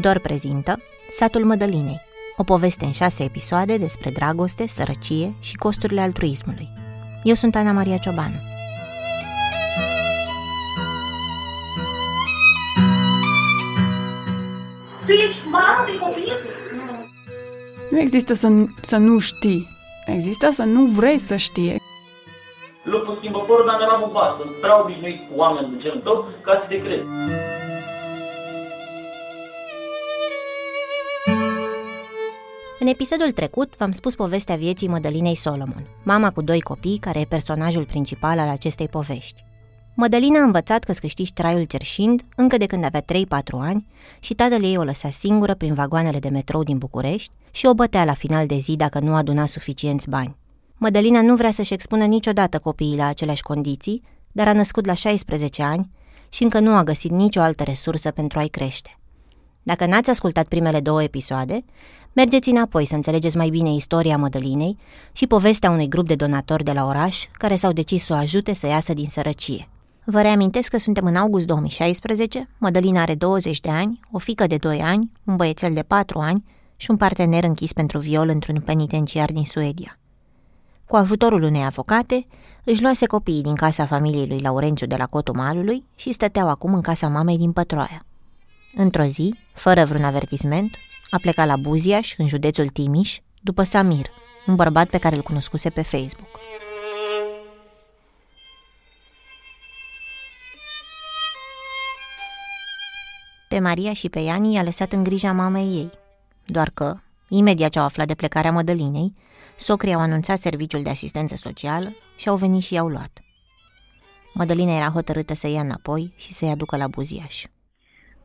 Dor prezintă Satul Mădălinei, o poveste în șase episoade despre dragoste, sărăcie și costurile altruismului. Eu sunt Ana Maria Ciobanu. Tu ești mamă de copii? Nu există să, să nu știi. Există să nu vrei să știi. Lupul schimbă părul, dar mi-am ocupat. Sunt prea obișnuit cu oameni de genul tău ca să te cred. În episodul trecut v-am spus povestea vieții Mădălinei Solomon, mama cu doi copii care e personajul principal al acestei povești. Mădălina a învățat că câștigi traiul cerșind încă de când avea 3-4 ani și tatăl ei o lăsa singură prin vagoanele de metrou din București și o bătea la final de zi dacă nu aduna suficienți bani. Mădălina nu vrea să-și expună niciodată copiii la aceleași condiții, dar a născut la 16 ani și încă nu a găsit nicio altă resursă pentru a-i crește. Dacă n-ați ascultat primele două episoade, mergeți înapoi să înțelegeți mai bine istoria Mădălinei și povestea unui grup de donatori de la oraș care s-au decis să o ajute să iasă din sărăcie. Vă reamintesc că suntem în august 2016, Mădălina are 20 de ani, o fică de 2 ani, un băiețel de 4 ani și un partener închis pentru viol într-un penitenciar din Suedia. Cu ajutorul unei avocate, își luase copiii din casa familiei lui Laurențiu de la Cotul Malului și stăteau acum în casa mamei din Pătroaia. Într-o zi, fără vreun avertisment, a plecat la Buziaș, în județul Timiș, după Samir, un bărbat pe care îl cunoscuse pe Facebook. Pe Maria și pe Iani i-a lăsat în grija mamei ei, doar că, imediat ce au aflat de plecarea Mădălinei, socrii au anunțat serviciul de asistență socială și au venit și i-au luat. Mădălina era hotărâtă să ia înapoi și să-i aducă la Buziaș.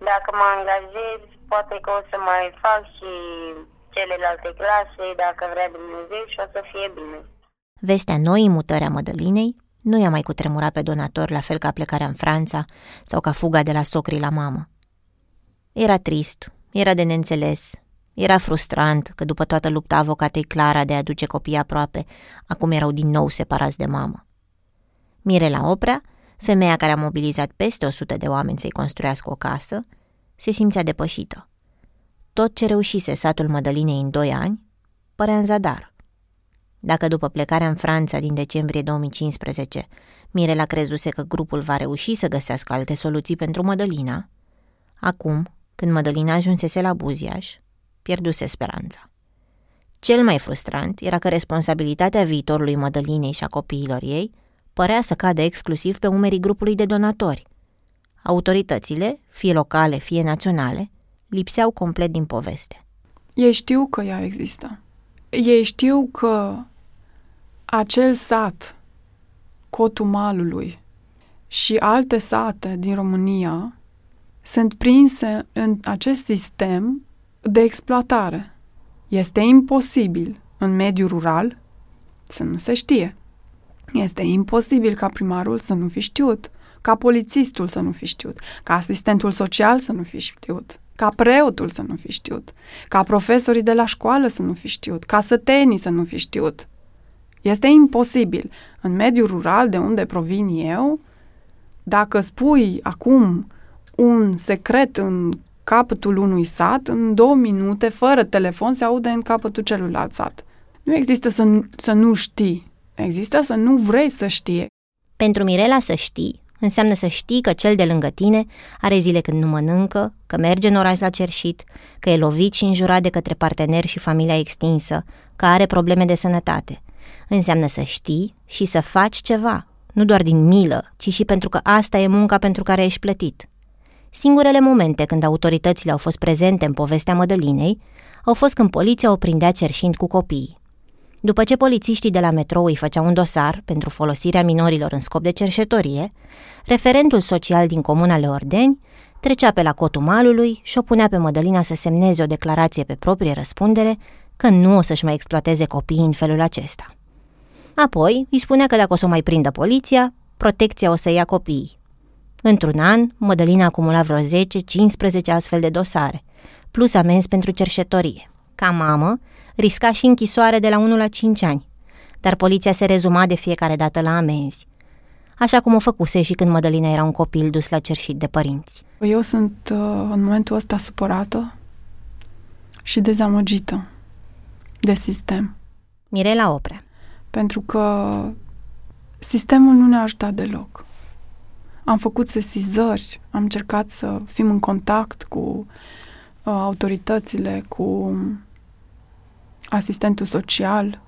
Dacă mă angajez, poate că o să mai fac și celelalte clase, dacă vrea Dumnezeu și o să fie bine. Vestea noii mutări a Mădălinei nu i-a mai cutremurat pe donator la fel ca plecarea în Franța sau ca fuga de la socrii la mamă. Era trist, era de neînțeles, era frustrant că după toată lupta avocatei Clara de a aduce copiii aproape, acum erau din nou separați de mamă. Mirela Oprea, femeia care a mobilizat peste 100 de oameni să-i construiască o casă, se simțea depășită. Tot ce reușise satul Mădălinei în doi ani părea în zadar. Dacă după plecarea în Franța din decembrie 2015 Mirela crezuse că grupul va reuși să găsească alte soluții pentru Mădălina, acum, când Mădălina ajunsese la Buziaș, pierduse speranța. Cel mai frustrant era că responsabilitatea viitorului Mădălinei și a copiilor ei părea să cadă exclusiv pe umerii grupului de donatori. Autoritățile, fie locale, fie naționale, lipseau complet din poveste. Ei știu că ea există. Ei știu că acel sat, Cotul Malului și alte sate din România sunt prinse în acest sistem de exploatare. Este imposibil în mediul rural să nu se știe. Este imposibil ca primarul să nu fi știut, ca polițistul să nu fi știut, ca asistentul social să nu fi știut, ca preotul să nu fi știut, ca profesorii de la școală să nu fi știut, ca sătenii să nu fi știut. Este imposibil. În mediul rural de unde provin eu, dacă spui acum un secret în capătul unui sat, în două minute, fără telefon, se aude în capătul celuilalt sat. Nu există să, să nu știi. Există să nu vrei să știe. Pentru Mirela să știi înseamnă să știi că cel de lângă tine are zile când nu mănâncă, că merge în oraș la cerșit, că e lovit și înjurat de către parteneri și familia extinsă, că are probleme de sănătate. Înseamnă să știi și să faci ceva, nu doar din milă, ci și pentru că asta e munca pentru care ești plătit. Singurele momente când autoritățile au fost prezente în povestea Mădălinei au fost când poliția o prindea cerșind cu copiii. După ce polițiștii de la metrou îi făceau un dosar pentru folosirea minorilor în scop de cerșetorie, referentul social din comuna Leordeni trecea pe la cotul malului și o punea pe Mădălina să semneze o declarație pe proprie răspundere că nu o să-și mai exploateze copiii în felul acesta. Apoi îi spunea că dacă o să o mai prindă poliția, protecția o să ia copiii. Într-un an, Mădălina acumula vreo 10-15 astfel de dosare, plus amenzi pentru cerșetorie. Ca mamă, risca și închisoare de la 1 la 5 ani, dar poliția se rezuma de fiecare dată la amenzi, așa cum o făcuse și când Mădălina era un copil dus la cerșit de părinți. Eu sunt uh, în momentul ăsta supărată și dezamăgită de sistem. Mirela Oprea. Pentru că sistemul nu ne-a ajutat deloc. Am făcut sesizări, am încercat să fim în contact cu uh, autoritățile, cu asistentul social.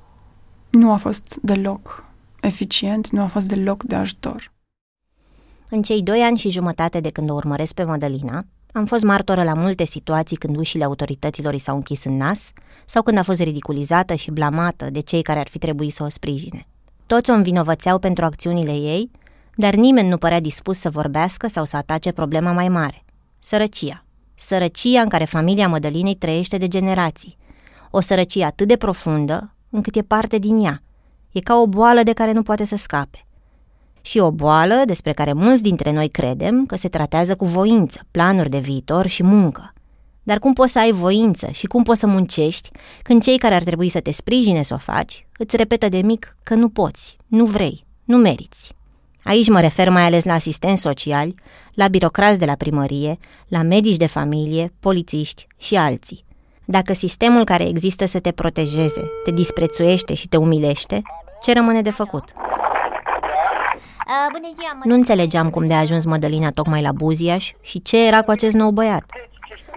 Nu a fost deloc eficient, nu a fost deloc de ajutor. În cei doi ani și jumătate de când o urmăresc pe Mădălina, am fost martoră la multe situații când ușile autorităților i s-au închis în nas sau când a fost ridiculizată și blamată de cei care ar fi trebuit să o sprijine. Toți o învinovățeau pentru acțiunile ei, dar nimeni nu părea dispus să vorbească sau să atace problema mai mare. Sărăcia. Sărăcia în care familia Mădălinei trăiește de generații. O sărăcie atât de profundă încât e parte din ea. E ca o boală de care nu poate să scape și o boală despre care mulți dintre noi credem că se tratează cu voință, planuri de viitor și muncă. Dar cum poți să ai voință și cum poți să muncești când cei care ar trebui să te sprijine să o faci îți repetă de mic că nu poți, nu vrei, nu meriți? Aici mă refer mai ales la asistenți sociali, la birocrați de la primărie, la medici de familie, polițiști și alții. Dacă sistemul care există să te protejeze te disprețuiește și te umilește, ce rămâne de făcut? Uh, bună ziua, mă... Nu înțelegeam cum de a ajuns Mădălina tocmai la Buziaș și ce era cu acest nou băiat.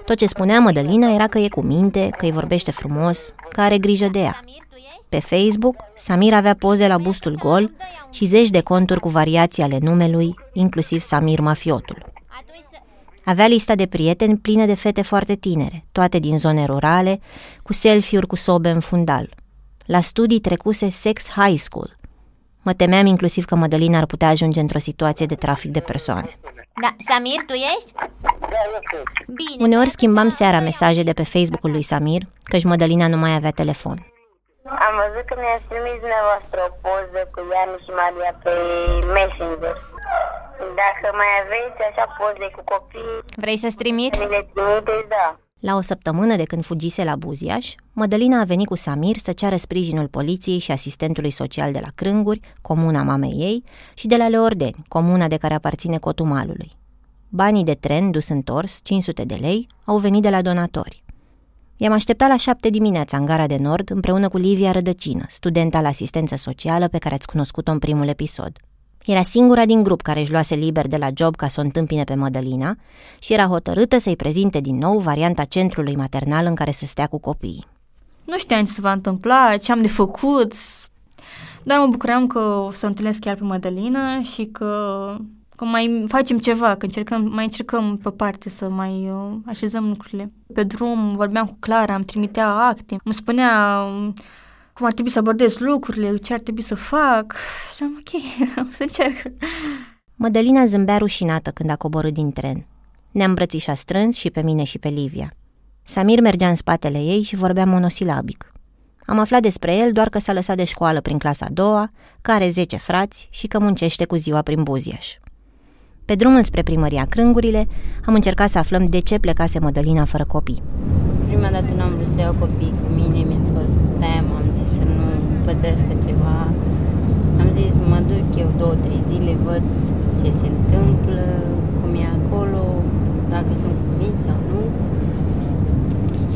Tot ce spunea Mădălina era că e cu minte, că îi vorbește frumos, că are grijă de ea. Pe Facebook, Samir avea poze la bustul gol și zeci de conturi cu variații ale numelui, inclusiv Samir Mafiotul. Avea lista de prieteni plină de fete foarte tinere, toate din zone rurale, cu selfie-uri cu sobe în fundal. La studii trecuse Sex High School, Mă temeam inclusiv că Mădălina ar putea ajunge într-o situație de trafic de persoane. Da, Samir, tu ești? Bine. Uneori schimbam seara mesaje de pe Facebook-ul lui Samir, căci Mădălina nu mai avea telefon. Am văzut că mi-a trimis dumneavoastră o poză cu Ianu și Maria pe Messenger. Dacă mai aveți așa poze cu copii, Vrei să-ți trimit? mi le trimiteți, da. La o săptămână de când fugise la Buziaș, Mădălina a venit cu Samir să ceară sprijinul poliției și asistentului social de la Crânguri, comuna mamei ei, și de la Leordeni, comuna de care aparține Cotumalului. Banii de tren dus întors, 500 de lei, au venit de la donatori. I-am așteptat la șapte dimineața în gara de nord împreună cu Livia Rădăcină, studenta la asistență socială pe care ați cunoscut-o în primul episod. Era singura din grup care își luase liber de la job ca să o întâmpine pe Mădălina și era hotărâtă să-i prezinte din nou varianta centrului maternal în care să stea cu copiii. Nu știam ce se va întâmpla, ce am de făcut, dar mă bucuram că o să întâlnesc chiar pe Madalina și că, că mai facem ceva, că încercăm, mai încercăm pe parte să mai uh, așezăm lucrurile. Pe drum vorbeam cu Clara, îmi trimitea acte, îmi spunea um, cum ar trebui să abordez lucrurile, ce ar trebui să fac și am ok, am să încerc. Mădălina zâmbea rușinată când a coborât din tren. Ne îmbrățișa strâns și pe mine și pe Livia. Samir mergea în spatele ei și vorbea monosilabic. Am aflat despre el doar că s-a lăsat de școală prin clasa a doua, că are 10 frați și că muncește cu ziua prin Buziaș. Pe drumul spre primăria Crângurile, am încercat să aflăm de ce plecase Mădălina fără copii. Prima dată n-am vrut să iau copii cu mine, mi-a fost teamă, am zis să nu pățească ceva. Am zis, mă duc eu două, trei zile, văd ce se întâmplă, cum e acolo, dacă sunt convins sau nu.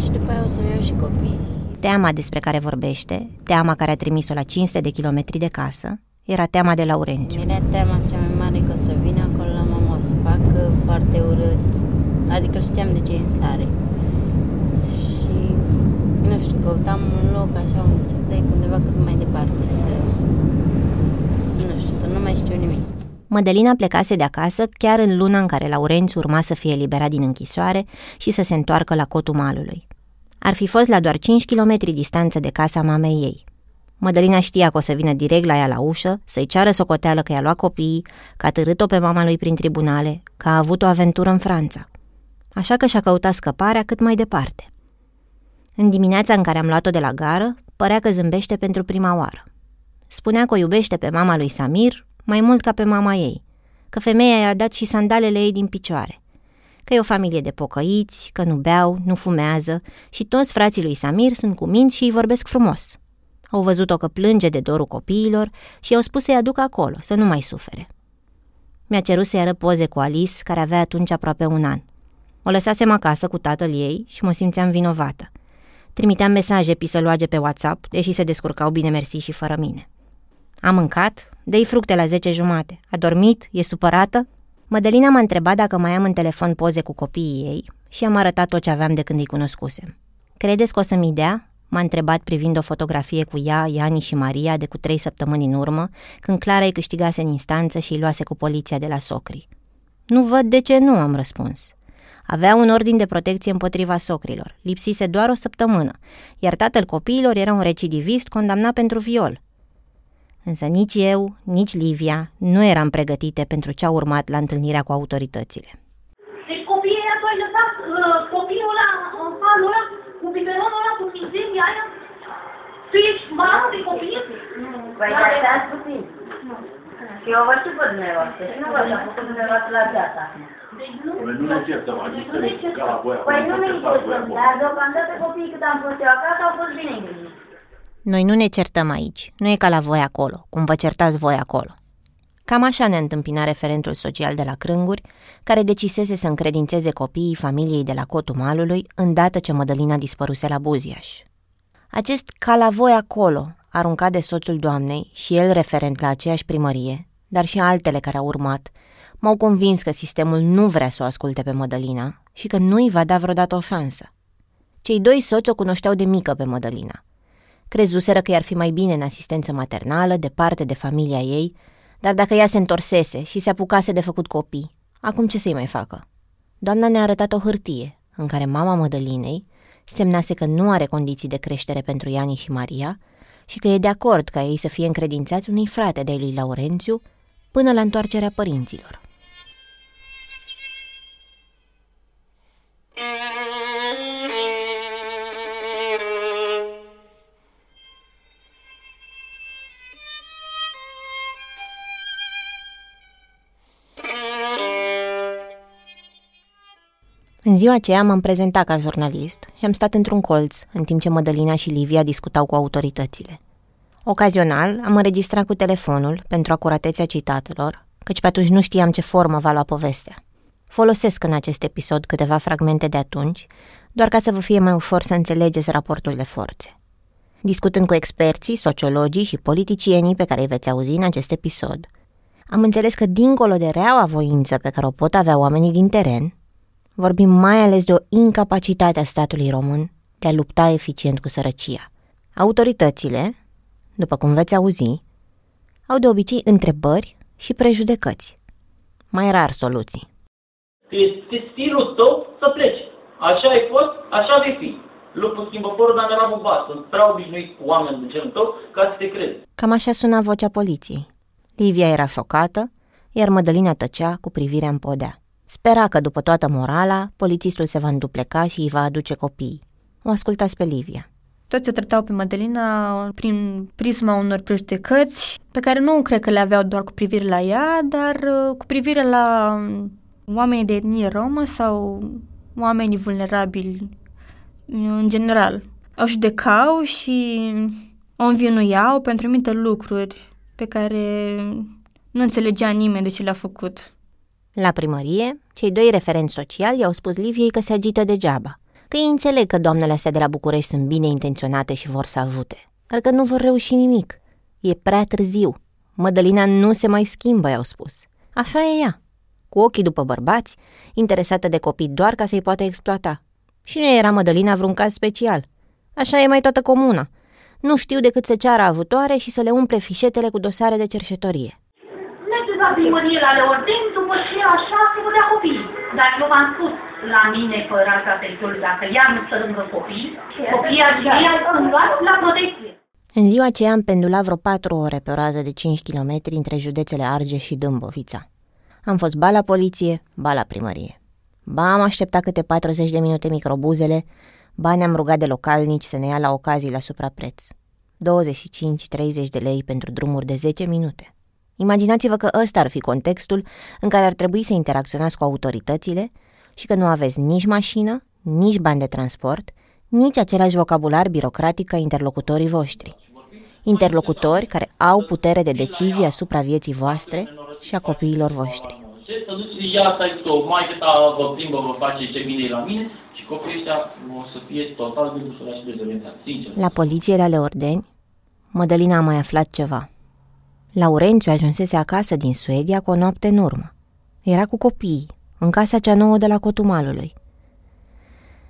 Și după aia o să-mi iau și copii. Teama despre care vorbește, teama care a trimis-o la 500 de kilometri de casă, era teama de Laurențiu. Mi-era teama cea mai mare că o să vină acolo la mama, o să facă foarte urât. Adică știam de ce e în stare. Și, nu știu, căutam un loc așa unde să plec, undeva cât mai departe, să... Nu știu, să nu mai știu nimic. Mădălina plecase de acasă chiar în luna în care Laurențiu urma să fie eliberat din închisoare și să se întoarcă la cotul malului. Ar fi fost la doar 5 km distanță de casa mamei ei. Mădălina știa că o să vină direct la ea la ușă, să-i ceară socoteală că i-a luat copiii, că a târât-o pe mama lui prin tribunale, că a avut o aventură în Franța. Așa că și-a căutat scăparea cât mai departe. În dimineața în care am luat-o de la gară, părea că zâmbește pentru prima oară. Spunea că o iubește pe mama lui Samir mai mult ca pe mama ei, că femeia i-a dat și sandalele ei din picioare, că e o familie de pocăiți, că nu beau, nu fumează și toți frații lui Samir sunt cu minți și îi vorbesc frumos. Au văzut-o că plânge de dorul copiilor și i-au spus să-i aducă acolo, să nu mai sufere. Mi-a cerut să-i arăt poze cu Alice, care avea atunci aproape un an. O lăsasem acasă cu tatăl ei și mă simțeam vinovată. Trimiteam mesaje pisăloage pe WhatsApp, deși se descurcau bine mersi și fără mine. Am mâncat, dă fructe la 10 jumate. A dormit? E supărată? Mădălina m-a întrebat dacă mai am în telefon poze cu copiii ei și am arătat tot ce aveam de când îi cunoscusem. Credeți că o să-mi dea? M-a întrebat privind o fotografie cu ea, Iani și Maria de cu trei săptămâni în urmă, când Clara îi câștigase în instanță și îi luase cu poliția de la socri. Nu văd de ce nu, am răspuns. Avea un ordin de protecție împotriva socrilor. Lipsise doar o săptămână, iar tatăl copiilor era un recidivist condamnat pentru viol. Însă nici eu, nici Livia nu eram pregătite pentru ce a urmat la întâlnirea cu autoritățile. Deci copiii ăia, tu ai lăsat uh, copilul ăla în halul ăla, cu biberonul ăla, cu mizeria aia? Tu ești mamă de copii? Păi, dar puțin. Și eu vă și pe dumneavoastră. Și nu vă și-a făcut dumneavoastră la viața acum. Deci nu, Păi nu ne certăm, adică ca la voia Păi nu ne certați voi interesăm, acolo. dar deocamdată copiii cât am fost eu acasă au fost bine îngrijiți. Noi nu ne certăm aici, nu e ca la voi acolo, cum vă certați voi acolo. Cam așa ne întâmpina referentul social de la Crânguri, care decisese să încredințeze copiii familiei de la Cotul Malului, îndată ce Mădălina dispăruse la Buziaș. Acest ca la voi acolo, aruncat de soțul doamnei și el referent la aceeași primărie, dar și altele care au urmat, m-au convins că sistemul nu vrea să o asculte pe Mădălina și că nu îi va da vreodată o șansă. Cei doi soți o cunoșteau de mică pe Mădălina. Crezuseră că i-ar fi mai bine în asistență maternală, departe de familia ei, dar dacă ea se întorsese și se apucase de făcut copii, acum ce să-i mai facă? Doamna ne-a arătat o hârtie în care mama Mădălinei semnase că nu are condiții de creștere pentru Iani și Maria și că e de acord ca ei să fie încredințați unui frate de lui Laurențiu până la întoarcerea părinților. În ziua aceea m-am prezentat ca jurnalist și am stat într-un colț, în timp ce Mădălina și Livia discutau cu autoritățile. Ocazional am înregistrat cu telefonul pentru acuratețea citatelor, căci pe atunci nu știam ce formă va lua povestea. Folosesc în acest episod câteva fragmente de atunci, doar ca să vă fie mai ușor să înțelegeți raportul de forțe. Discutând cu experții, sociologii și politicienii pe care îi veți auzi în acest episod, am înțeles că dincolo de reaua voință pe care o pot avea oamenii din teren, vorbim mai ales de o incapacitate a statului român de a lupta eficient cu sărăcia. Autoritățile, după cum veți auzi, au de obicei întrebări și prejudecăți, mai rar soluții. Este stilul tău să pleci. Așa ai fost, așa vei fi. Lupul schimbă părul, dar n-am obat. Sunt prea obișnuit cu oameni de genul tău ca să te crezi. Cam așa suna vocea poliției. Livia era șocată, iar Mădălina tăcea cu privirea în podea. Spera că după toată morala, polițistul se va îndupleca și îi va aduce copiii. O ascultați pe Livia. Toți o tratau pe Madalina prin prisma unor prejudecăți pe care nu cred că le aveau doar cu privire la ea, dar uh, cu privire la um, oamenii de etnie romă sau oamenii vulnerabili uh, în general. O judecau și o învinuiau pentru anumite lucruri pe care nu înțelegea nimeni de ce le-a făcut. La primărie, cei doi referenți sociali i-au spus Liviei că se agită degeaba, că ei înțeleg că doamnele astea de la București sunt bine intenționate și vor să ajute, dar că nu vor reuși nimic. E prea târziu. Mădălina nu se mai schimbă, i-au spus. Așa e ea, cu ochii după bărbați, interesată de copii doar ca să-i poată exploata. Și nu era Mădălina vreun caz special. Așa e mai toată comuna. Nu știu decât să ceară ajutoare și să le umple fișetele cu dosare de cerșetorie. Mergeți la primărie la Leorden, după ce așa se vădea copiii. Dar eu v-am spus la mine pe raza teritoriului, dacă ea nu să lângă copii, copiii aceia sunt luați la protecție. În ziua aceea am pendulat vreo patru ore pe o rază de 5 km între județele Argeș și Dâmbovița. Am fost ba la poliție, ba la primărie. Ba am așteptat câte 40 de minute microbuzele, ba ne-am rugat de localnici să ne ia la ocazii la suprapreț. 25-30 de lei pentru drumuri de 10 minute. Imaginați-vă că ăsta ar fi contextul în care ar trebui să interacționați cu autoritățile și că nu aveți nici mașină, nici bani de transport, nici același vocabular birocratic ca interlocutorii voștri. Interlocutori care au putere de decizie asupra vieții voastre și a copiilor voștri. Ce să duci ia să ai o maică ta vă plimbă, vă face ce bine e la mine și copiii ăștia o să fie total debusolați de dezorientați, sincer. La poliție la Leordeni, Mădălina a mai aflat ceva. Laurențiu ajunsese acasă din Suedia cu o noapte în urmă. Era cu copiii, în casa cea nouă de la Cotumalului.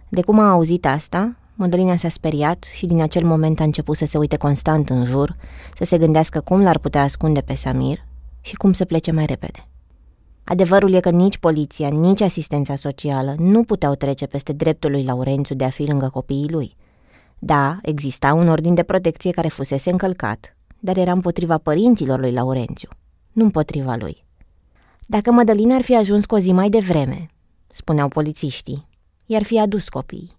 De cum a auzit asta, Mădălina s-a speriat și din acel moment a început să se uite constant în jur, să se gândească cum l-ar putea ascunde pe Samir și cum să plece mai repede. Adevărul e că nici poliția, nici asistența socială nu puteau trece peste dreptul lui Laurențiu de a fi lângă copiii lui. Da, exista un ordin de protecție care fusese încălcat, dar era împotriva părinților lui Laurențiu, nu împotriva lui. Dacă Mădălina ar fi ajuns cu o zi mai devreme, spuneau polițiștii, i-ar fi adus copiii.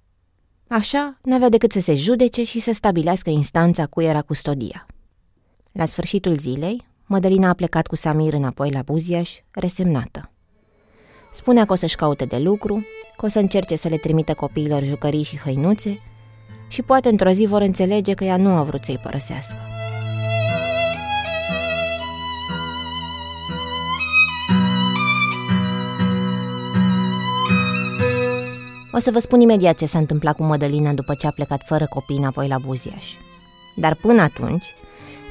Așa, n-avea decât să se judece și să stabilească instanța cu era custodia. La sfârșitul zilei, Mădălina a plecat cu Samir înapoi la Buziaș, resemnată. Spunea că o să-și caute de lucru, că o să încerce să le trimită copiilor jucării și hăinuțe și poate într-o zi vor înțelege că ea nu a vrut să-i părăsească. O să vă spun imediat ce s-a întâmplat cu Mădălina după ce a plecat fără copii înapoi la Buziaș. Dar până atunci,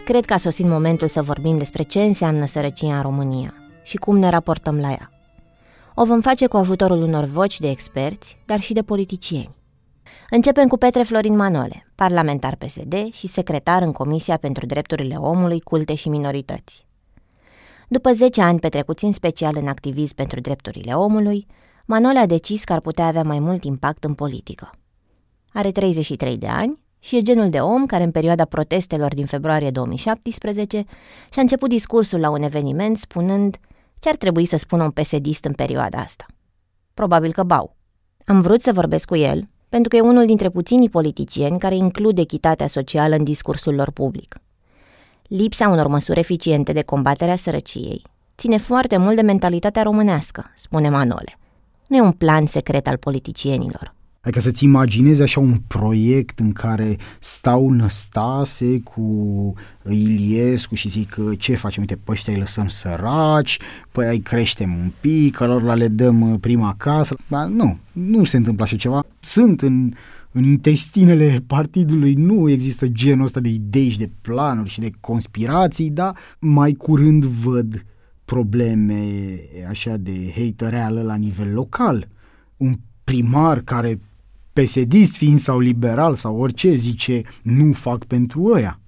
cred că a sosit momentul să vorbim despre ce înseamnă sărăcia în România și cum ne raportăm la ea. O vom face cu ajutorul unor voci de experți, dar și de politicieni. Începem cu Petre Florin Manole, parlamentar PSD și secretar în Comisia pentru Drepturile Omului, Culte și Minorități. După 10 ani petrecuți în special în activism pentru drepturile omului, Manole a decis că ar putea avea mai mult impact în politică. Are 33 de ani și e genul de om care în perioada protestelor din februarie 2017 și-a început discursul la un eveniment spunând ce ar trebui să spună un pesedist în perioada asta. Probabil că bau. Am vrut să vorbesc cu el pentru că e unul dintre puținii politicieni care includ echitatea socială în discursul lor public. Lipsa unor măsuri eficiente de combatere a sărăciei ține foarte mult de mentalitatea românească, spune Manole. Nu e un plan secret al politicienilor. Adică să-ți imaginezi așa un proiect în care stau Năstase cu Iliescu și zic ce facem, uite, pe ăștia îi lăsăm săraci, păi ai creștem un pic, lor le dăm uh, prima casă. Dar nu, nu se întâmplă așa ceva. Sunt în, în intestinele partidului, nu există genul ăsta de idei și de planuri și de conspirații, dar mai curând văd probleme așa de hatereală la nivel local. Un primar care pesedist fiind sau liberal sau orice, zice nu fac pentru ăia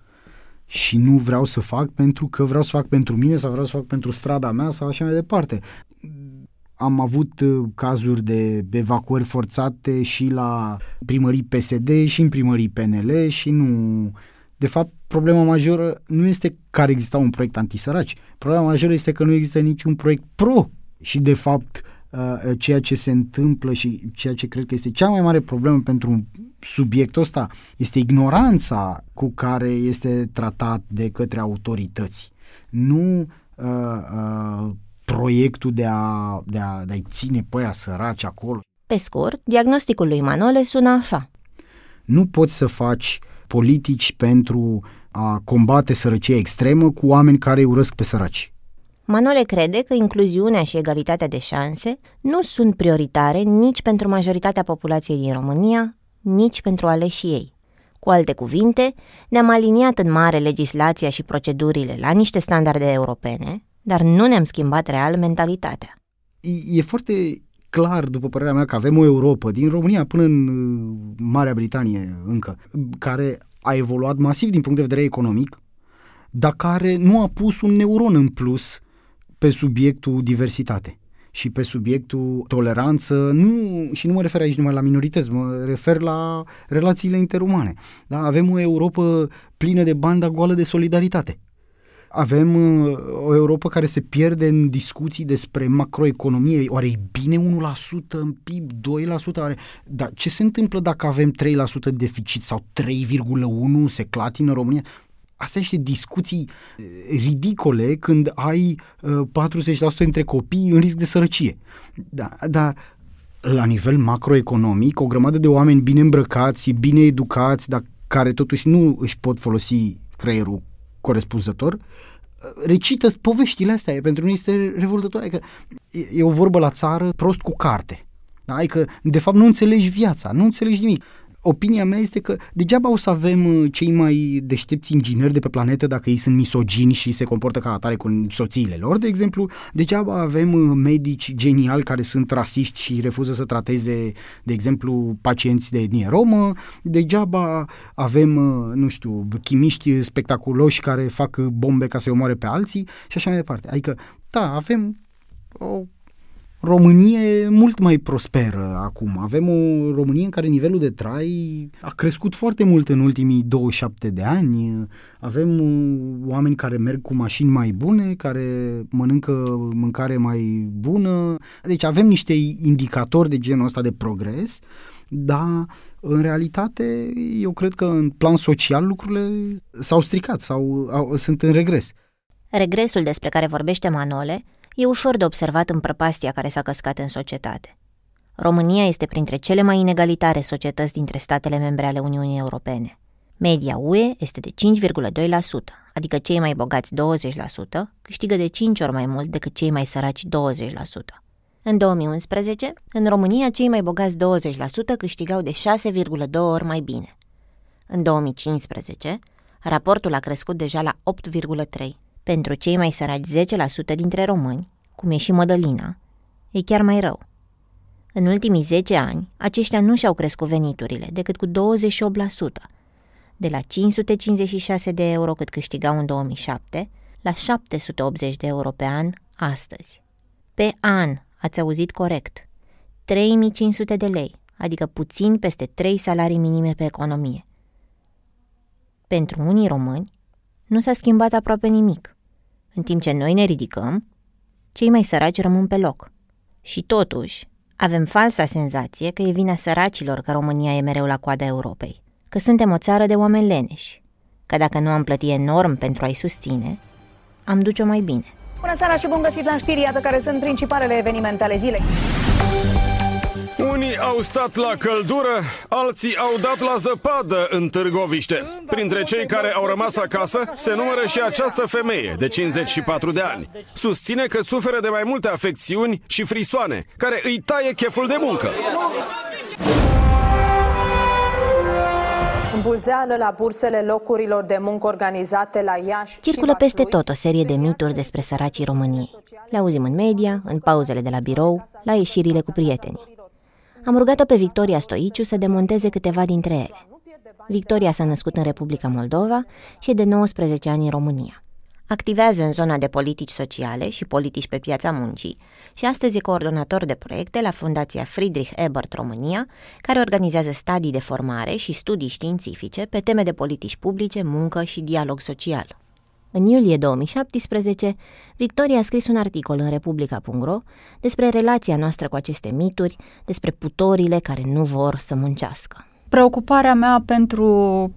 și nu vreau să fac pentru că vreau să fac pentru mine sau vreau să fac pentru strada mea sau așa mai departe. Am avut uh, cazuri de evacuări forțate și la primării PSD și în primării PNL și nu... De fapt, problema majoră nu este că ar exista un proiect antisăraci. Problema majoră este că nu există niciun proiect pro. Și, de fapt, Uh, ceea ce se întâmplă și ceea ce cred că este cea mai mare problemă pentru subiectul ăsta este ignoranța cu care este tratat de către autorități. Nu uh, uh, proiectul de a, de, a, de a ține pe aia săraci acolo. Pe scurt, diagnosticul lui Manole sună așa. Nu poți să faci politici pentru a combate sărăcia extremă cu oameni care îi urăsc pe săraci. Manole crede că incluziunea și egalitatea de șanse nu sunt prioritare nici pentru majoritatea populației din România, nici pentru aleșii ei. Cu alte cuvinte, ne-am aliniat în mare legislația și procedurile la niște standarde europene, dar nu ne-am schimbat real mentalitatea. E, e foarte clar, după părerea mea, că avem o Europa, din România până în uh, Marea Britanie încă, care a evoluat masiv din punct de vedere economic, dar care nu a pus un neuron în plus pe subiectul diversitate și pe subiectul toleranță, nu, și nu mă refer aici numai la minorități, mă refer la relațiile interumane. Da? Avem o Europa plină de banda goală de solidaritate. Avem uh, o Europa care se pierde în discuții despre macroeconomie. Oare e bine 1% în PIB, 2%? Oare... Dar ce se întâmplă dacă avem 3% deficit sau 3,1% se clatină România? Asta niște discuții eh, ridicole când ai 40% eh, între copii în risc de sărăcie. Da, dar la nivel macroeconomic, o grămadă de oameni bine îmbrăcați, bine educați, dar care totuși nu își pot folosi creierul corespunzător, eh, recită poveștile astea. Pentru noi este revoltător. Adică e o vorbă la țară, prost cu carte. Da? că de fapt, nu înțelegi viața, nu înțelegi nimic opinia mea este că degeaba o să avem uh, cei mai deștepți ingineri de pe planetă dacă ei sunt misogini și se comportă ca atare cu soțiile lor, de exemplu, degeaba avem uh, medici geniali care sunt rasiști și refuză să trateze, de exemplu, pacienți de etnie romă, degeaba avem, uh, nu știu, chimiști spectaculoși care fac bombe ca să-i omoare pe alții și așa mai departe. Adică, da, avem o Românie mult mai prosperă acum. Avem o Românie în care nivelul de trai a crescut foarte mult în ultimii 27 de ani. Avem oameni care merg cu mașini mai bune, care mănâncă mâncare mai bună. Deci avem niște indicatori de genul ăsta de progres, dar în realitate eu cred că în plan social lucrurile s-au stricat sau au, sunt în regres. Regresul despre care vorbește Manole e ușor de observat în prăpastia care s-a căscat în societate. România este printre cele mai inegalitare societăți dintre statele membre ale Uniunii Europene. Media UE este de 5,2%, adică cei mai bogați 20% câștigă de 5 ori mai mult decât cei mai săraci 20%. În 2011, în România cei mai bogați 20% câștigau de 6,2 ori mai bine. În 2015, raportul a crescut deja la 8,3, pentru cei mai săraci 10% dintre români, cum e și Mădălina, e chiar mai rău. În ultimii 10 ani, aceștia nu și-au crescut veniturile decât cu 28%, de la 556 de euro cât câștigau în 2007 la 780 de euro pe an astăzi. Pe an, ați auzit corect, 3500 de lei, adică puțin peste 3 salarii minime pe economie. Pentru unii români, nu s-a schimbat aproape nimic. În timp ce noi ne ridicăm, cei mai săraci rămân pe loc. Și totuși, avem falsa senzație că e vina săracilor că România e mereu la coada Europei, că suntem o țară de oameni leneși, că dacă nu am plătit enorm pentru a-i susține, am duce-o mai bine. Bună seara și bun găsit la știri, iată care sunt principalele evenimente ale zilei. Unii au stat la căldură, alții au dat la zăpadă în Târgoviște. Printre cei care au rămas acasă se numără și această femeie de 54 de ani. Susține că suferă de mai multe afecțiuni și frisoane, care îi taie cheful de muncă. Îmbuzeală la bursele locurilor de muncă organizate la Iași Circulă peste tot o serie de mituri despre săracii României. Le auzim în media, în pauzele de la birou, la ieșirile cu prietenii. Am rugat-o pe Victoria Stoiciu să demonteze câteva dintre ele. Victoria s-a născut în Republica Moldova și e de 19 ani în România. Activează în zona de politici sociale și politici pe piața muncii și astăzi e coordonator de proiecte la Fundația Friedrich Ebert România, care organizează stadii de formare și studii științifice pe teme de politici publice, muncă și dialog social. În iulie 2017, Victoria a scris un articol în Republica.ro despre relația noastră cu aceste mituri, despre putorile care nu vor să muncească. Preocuparea mea pentru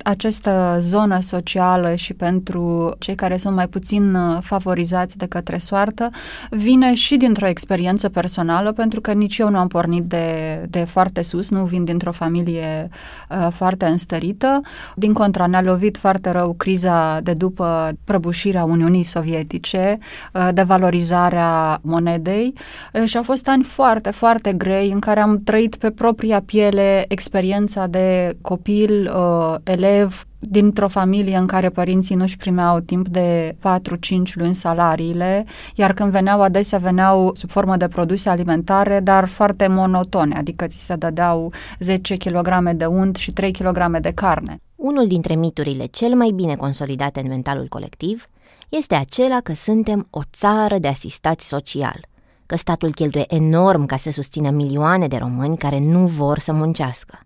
această zonă socială și pentru cei care sunt mai puțin uh, favorizați de către soartă vine și dintr-o experiență personală, pentru că nici eu nu am pornit de, de foarte sus, nu vin dintr-o familie uh, foarte înstărită. Din contra, ne-a lovit foarte rău criza de după prăbușirea Uniunii Sovietice, uh, devalorizarea monedei uh, și au fost ani foarte, foarte grei în care am trăit pe propria piele experiența de copil, uh, elev, dintr-o familie în care părinții nu-și primeau timp de 4-5 luni salariile, iar când veneau adesea veneau sub formă de produse alimentare, dar foarte monotone, adică ți se dădeau 10 kg de unt și 3 kg de carne. Unul dintre miturile cel mai bine consolidate în mentalul colectiv este acela că suntem o țară de asistați social, că statul cheltuie enorm ca să susțină milioane de români care nu vor să muncească.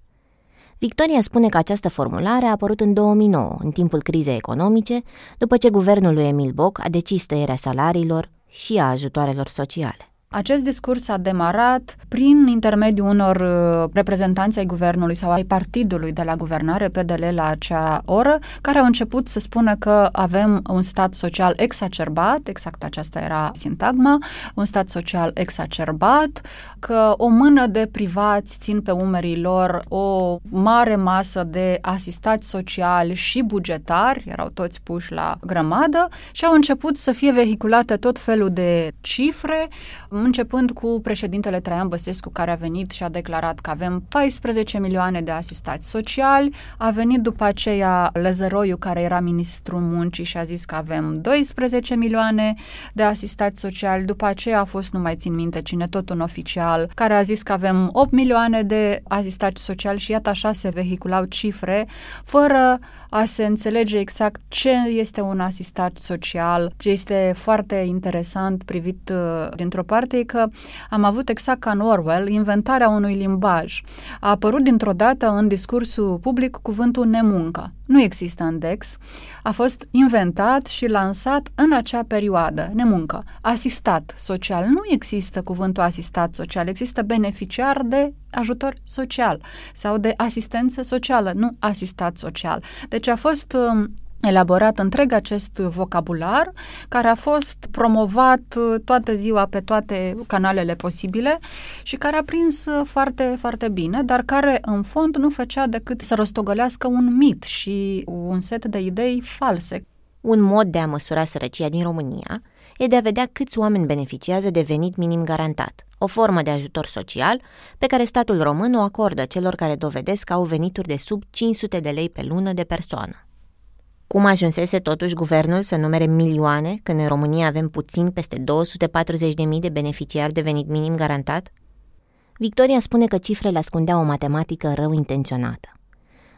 Victoria spune că această formulare a apărut în 2009, în timpul crizei economice, după ce guvernul lui Emil Boc a decis tăierea salariilor și a ajutoarelor sociale. Acest discurs a demarat prin intermediul unor uh, reprezentanți ai guvernului sau ai partidului de la guvernare PDL la acea oră, care au început să spună că avem un stat social exacerbat, exact aceasta era sintagma, un stat social exacerbat, că o mână de privați țin pe umerii lor o mare masă de asistați sociali și bugetari, erau toți puși la grămadă și au început să fie vehiculate tot felul de cifre, începând cu președintele Traian Băsescu, care a venit și a declarat că avem 14 milioane de asistați sociali, a venit după aceea Lăzăroiu, care era ministrul muncii și a zis că avem 12 milioane de asistați sociali, după aceea a fost, nu mai țin minte cine, tot un oficial, care a zis că avem 8 milioane de asistați sociali și iată așa se vehiculau cifre, fără a se înțelege exact ce este un asistat social. Ce este foarte interesant privit uh, dintr-o parte e că am avut exact ca în Orwell inventarea unui limbaj. A apărut dintr-o dată în discursul public cuvântul nemuncă. Nu există în DEX. A fost inventat și lansat în acea perioadă, nemuncă. Asistat social. Nu există cuvântul asistat social, există beneficiar de ajutor social sau de asistență socială, nu asistat social. Deci a fost um, elaborat întreg acest vocabular care a fost promovat uh, toată ziua pe toate canalele posibile și care a prins uh, foarte, foarte bine, dar care în fond nu făcea decât să rostogălească un mit și un set de idei false. Un mod de a măsura sărăcia din România e de a vedea câți oameni beneficiază de venit minim garantat, o formă de ajutor social pe care statul român o acordă celor care dovedesc că au venituri de sub 500 de lei pe lună de persoană. Cum ajunsese totuși guvernul să numere milioane când în România avem puțin peste 240.000 de beneficiari de venit minim garantat? Victoria spune că cifrele ascundeau o matematică rău intenționată.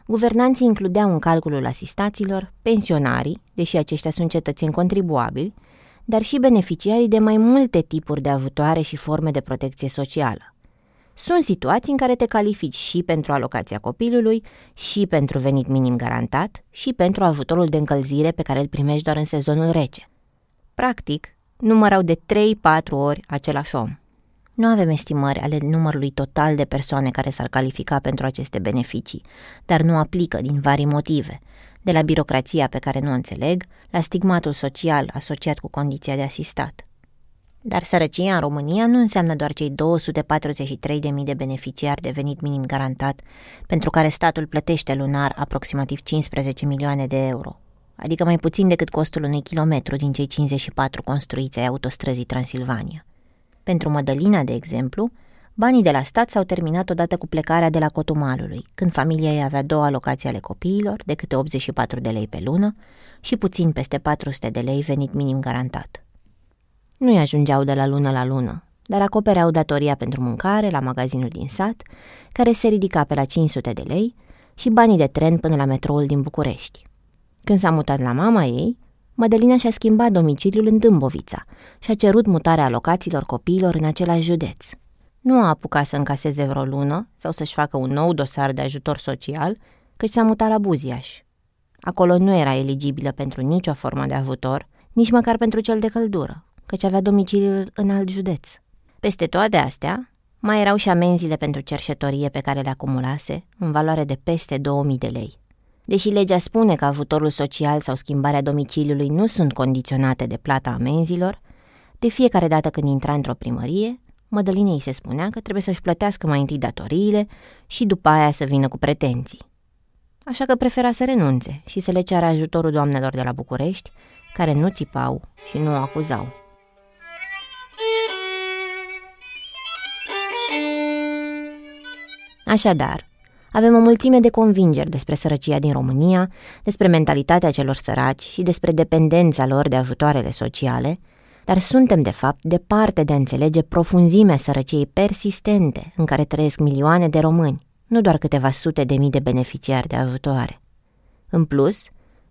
Guvernanții includeau în calculul asistaților pensionarii, deși aceștia sunt cetățeni contribuabili, dar și beneficiarii de mai multe tipuri de ajutoare și forme de protecție socială. Sunt situații în care te califici și pentru alocația copilului, și pentru venit minim garantat, și pentru ajutorul de încălzire pe care îl primești doar în sezonul rece. Practic, numărau de 3-4 ori același om. Nu avem estimări ale numărului total de persoane care s-ar califica pentru aceste beneficii, dar nu aplică din vari motive, de la birocrația pe care nu o înțeleg, la stigmatul social asociat cu condiția de asistat. Dar sărăcia în România nu înseamnă doar cei 243.000 de beneficiari de venit minim garantat, pentru care statul plătește lunar aproximativ 15 milioane de euro, adică mai puțin decât costul unui kilometru din cei 54 construiți ai autostrăzii Transilvania. Pentru Mădălina, de exemplu, banii de la stat s-au terminat odată cu plecarea de la Cotumalului, când familia ei avea două alocații ale copiilor, de câte 84 de lei pe lună, și puțin peste 400 de lei venit minim garantat. Nu-i ajungeau de la lună la lună, dar acopereau datoria pentru mâncare la magazinul din sat, care se ridica pe la 500 de lei, și banii de tren până la metroul din București. Când s-a mutat la mama ei, Mădălina și-a schimbat domiciliul în Dâmbovița și a cerut mutarea alocațiilor copiilor în același județ. Nu a apucat să încaseze vreo lună sau să-și facă un nou dosar de ajutor social, căci s-a mutat la Buziaș. Acolo nu era eligibilă pentru nicio formă de ajutor, nici măcar pentru cel de căldură, căci avea domiciliul în alt județ. Peste toate astea, mai erau și amenziile pentru cerșetorie pe care le acumulase, în valoare de peste 2000 de lei. Deși legea spune că ajutorul social sau schimbarea domiciliului nu sunt condiționate de plata amenzilor, de fiecare dată când intra într-o primărie, Mădălinei se spunea că trebuie să-și plătească mai întâi datoriile și după aia să vină cu pretenții. Așa că prefera să renunțe și să le ceară ajutorul doamnelor de la București, care nu țipau și nu o acuzau. Așadar, avem o mulțime de convingeri despre sărăcia din România, despre mentalitatea celor săraci și despre dependența lor de ajutoarele sociale, dar suntem, de fapt, departe de a înțelege profunzimea sărăciei persistente în care trăiesc milioane de români, nu doar câteva sute de mii de beneficiari de ajutoare. În plus,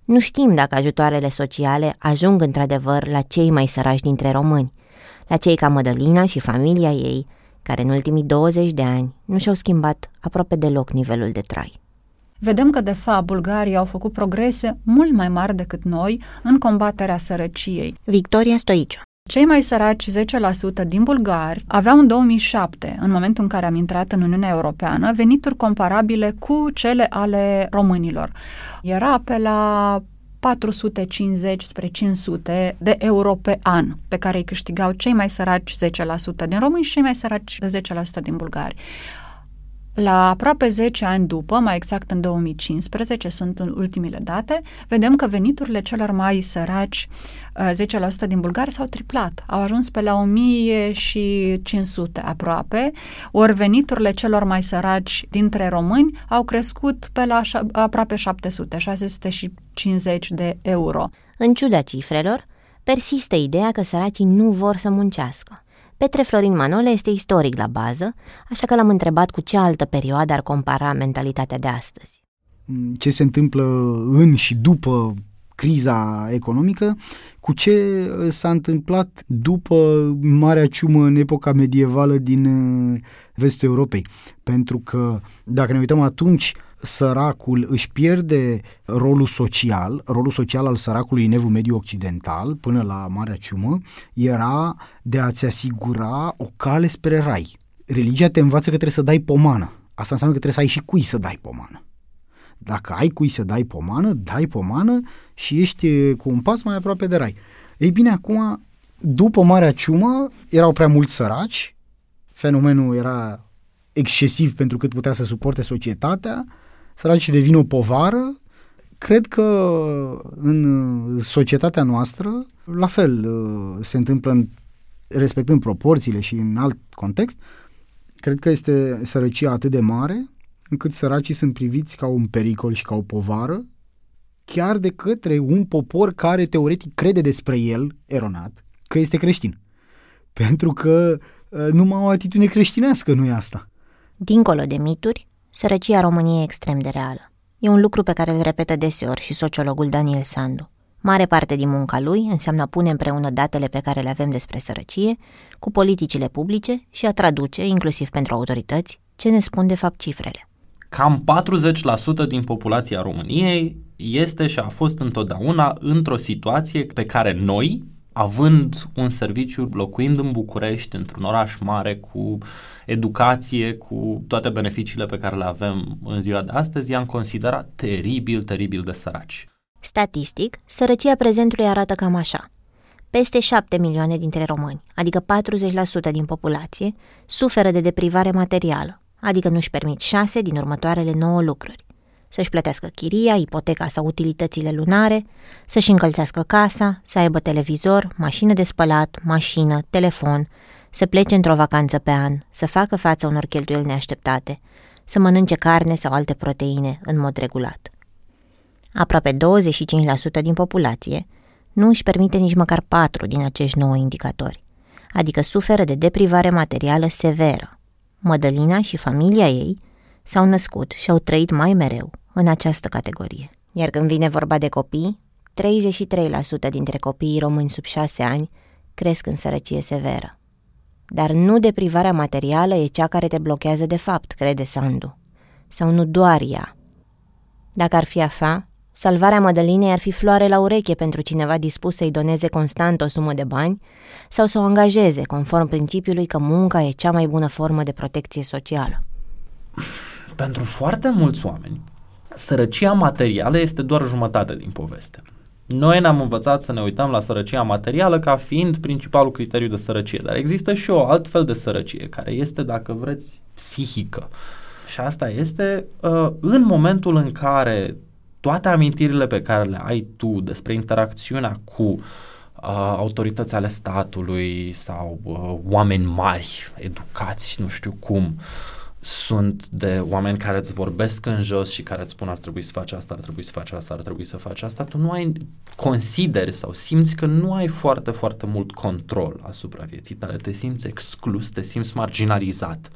nu știm dacă ajutoarele sociale ajung într-adevăr la cei mai săraci dintre români, la cei ca Mădălina și familia ei, care în ultimii 20 de ani nu și-au schimbat aproape deloc nivelul de trai. Vedem că, de fapt, bulgarii au făcut progrese mult mai mari decât noi în combaterea sărăciei. Victoria Stoiciu cei mai săraci 10% din bulgari aveau în 2007, în momentul în care am intrat în Uniunea Europeană, venituri comparabile cu cele ale românilor. Era pe la 450 spre 500 de euro pe an pe care îi câștigau cei mai săraci 10% din români și cei mai săraci 10% din bulgari. La aproape 10 ani după, mai exact în 2015, sunt în ultimile date, vedem că veniturile celor mai săraci, 10% din bulgari, s-au triplat. Au ajuns pe la 1500 aproape, ori veniturile celor mai săraci dintre români au crescut pe la aproape 700, 650 de euro. În ciuda cifrelor, persistă ideea că săracii nu vor să muncească. Petre Florin Manole este istoric la bază, așa că l-am întrebat cu ce altă perioadă ar compara mentalitatea de astăzi. Ce se întâmplă în și după criza economică, cu ce s-a întâmplat după Marea Ciumă în epoca medievală din uh, vestul Europei. Pentru că, dacă ne uităm atunci, săracul își pierde rolul social, rolul social al săracului în evul mediu occidental, până la Marea Ciumă, era de a-ți asigura o cale spre rai. Religia te învață că trebuie să dai pomană. Asta înseamnă că trebuie să ai și cui să dai pomană. Dacă ai cui să dai pomană, dai pomană și ești cu un pas mai aproape de rai. Ei bine, acum, după Marea Ciumă, erau prea mulți săraci, fenomenul era excesiv pentru cât putea să suporte societatea, săracii devin o povară. Cred că în societatea noastră, la fel, se întâmplă în, respectând proporțiile și în alt context, cred că este sărăcia atât de mare încât săracii sunt priviți ca un pericol și ca o povară, chiar de către un popor care teoretic crede despre el, eronat, că este creștin. Pentru că uh, numai o atitudine creștinească nu e asta. Dincolo de mituri, Sărăcia României e extrem de reală. E un lucru pe care îl repetă deseori și sociologul Daniel Sandu. Mare parte din munca lui înseamnă a pune împreună datele pe care le avem despre sărăcie cu politicile publice și a traduce, inclusiv pentru autorități, ce ne spun de fapt cifrele. Cam 40% din populația României este și a fost întotdeauna într-o situație pe care noi, având un serviciu, locuind în București, într-un oraș mare, cu educație, cu toate beneficiile pe care le avem în ziua de astăzi, i-am considerat teribil, teribil de săraci. Statistic, sărăcia prezentului arată cam așa. Peste 7 milioane dintre români, adică 40% din populație, suferă de deprivare materială, adică nu-și permit 6 din următoarele 9 lucruri să-și plătească chiria, ipoteca sau utilitățile lunare, să-și încălțească casa, să aibă televizor, mașină de spălat, mașină, telefon, să plece într-o vacanță pe an, să facă față unor cheltuieli neașteptate, să mănânce carne sau alte proteine în mod regulat. Aproape 25% din populație nu își permite nici măcar patru din acești nouă indicatori, adică suferă de deprivare materială severă. Mădălina și familia ei s-au născut și au trăit mai mereu în această categorie. Iar când vine vorba de copii, 33% dintre copiii români sub 6 ani cresc în sărăcie severă. Dar nu deprivarea materială e cea care te blochează de fapt, crede Sandu. Sau nu doar ea. Dacă ar fi așa, salvarea Mădălinei ar fi floare la ureche pentru cineva dispus să-i doneze constant o sumă de bani sau să o angajeze conform principiului că munca e cea mai bună formă de protecție socială. Pentru foarte mulți oameni, sărăcia materială este doar jumătate din poveste. Noi ne-am învățat să ne uităm la sărăcia materială ca fiind principalul criteriu de sărăcie, dar există și o alt fel de sărăcie, care este, dacă vreți, psihică. Și asta este uh, în momentul în care toate amintirile pe care le ai tu despre interacțiunea cu uh, autorități ale statului sau uh, oameni mari, educați, nu știu cum, uh, sunt de oameni care îți vorbesc în jos și care îți spun ar trebui să faci asta, ar trebui să faci asta, ar trebui să faci asta, tu nu ai, consideri sau simți că nu ai foarte, foarte mult control asupra vieții tale, te simți exclus, te simți marginalizat.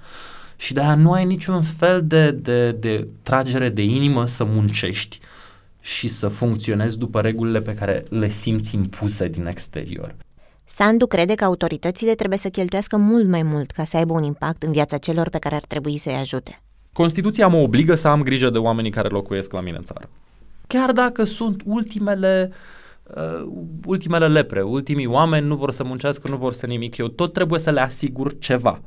Și de aia nu ai niciun fel de, de, de tragere de inimă să muncești și să funcționezi după regulile pe care le simți impuse din exterior. Sandu crede că autoritățile trebuie să cheltuiască mult mai mult ca să aibă un impact în viața celor pe care ar trebui să-i ajute. Constituția mă obligă să am grijă de oamenii care locuiesc la mine în țară. Chiar dacă sunt ultimele uh, ultimele lepre, ultimii oameni nu vor să muncească, nu vor să nimic, eu tot trebuie să le asigur ceva.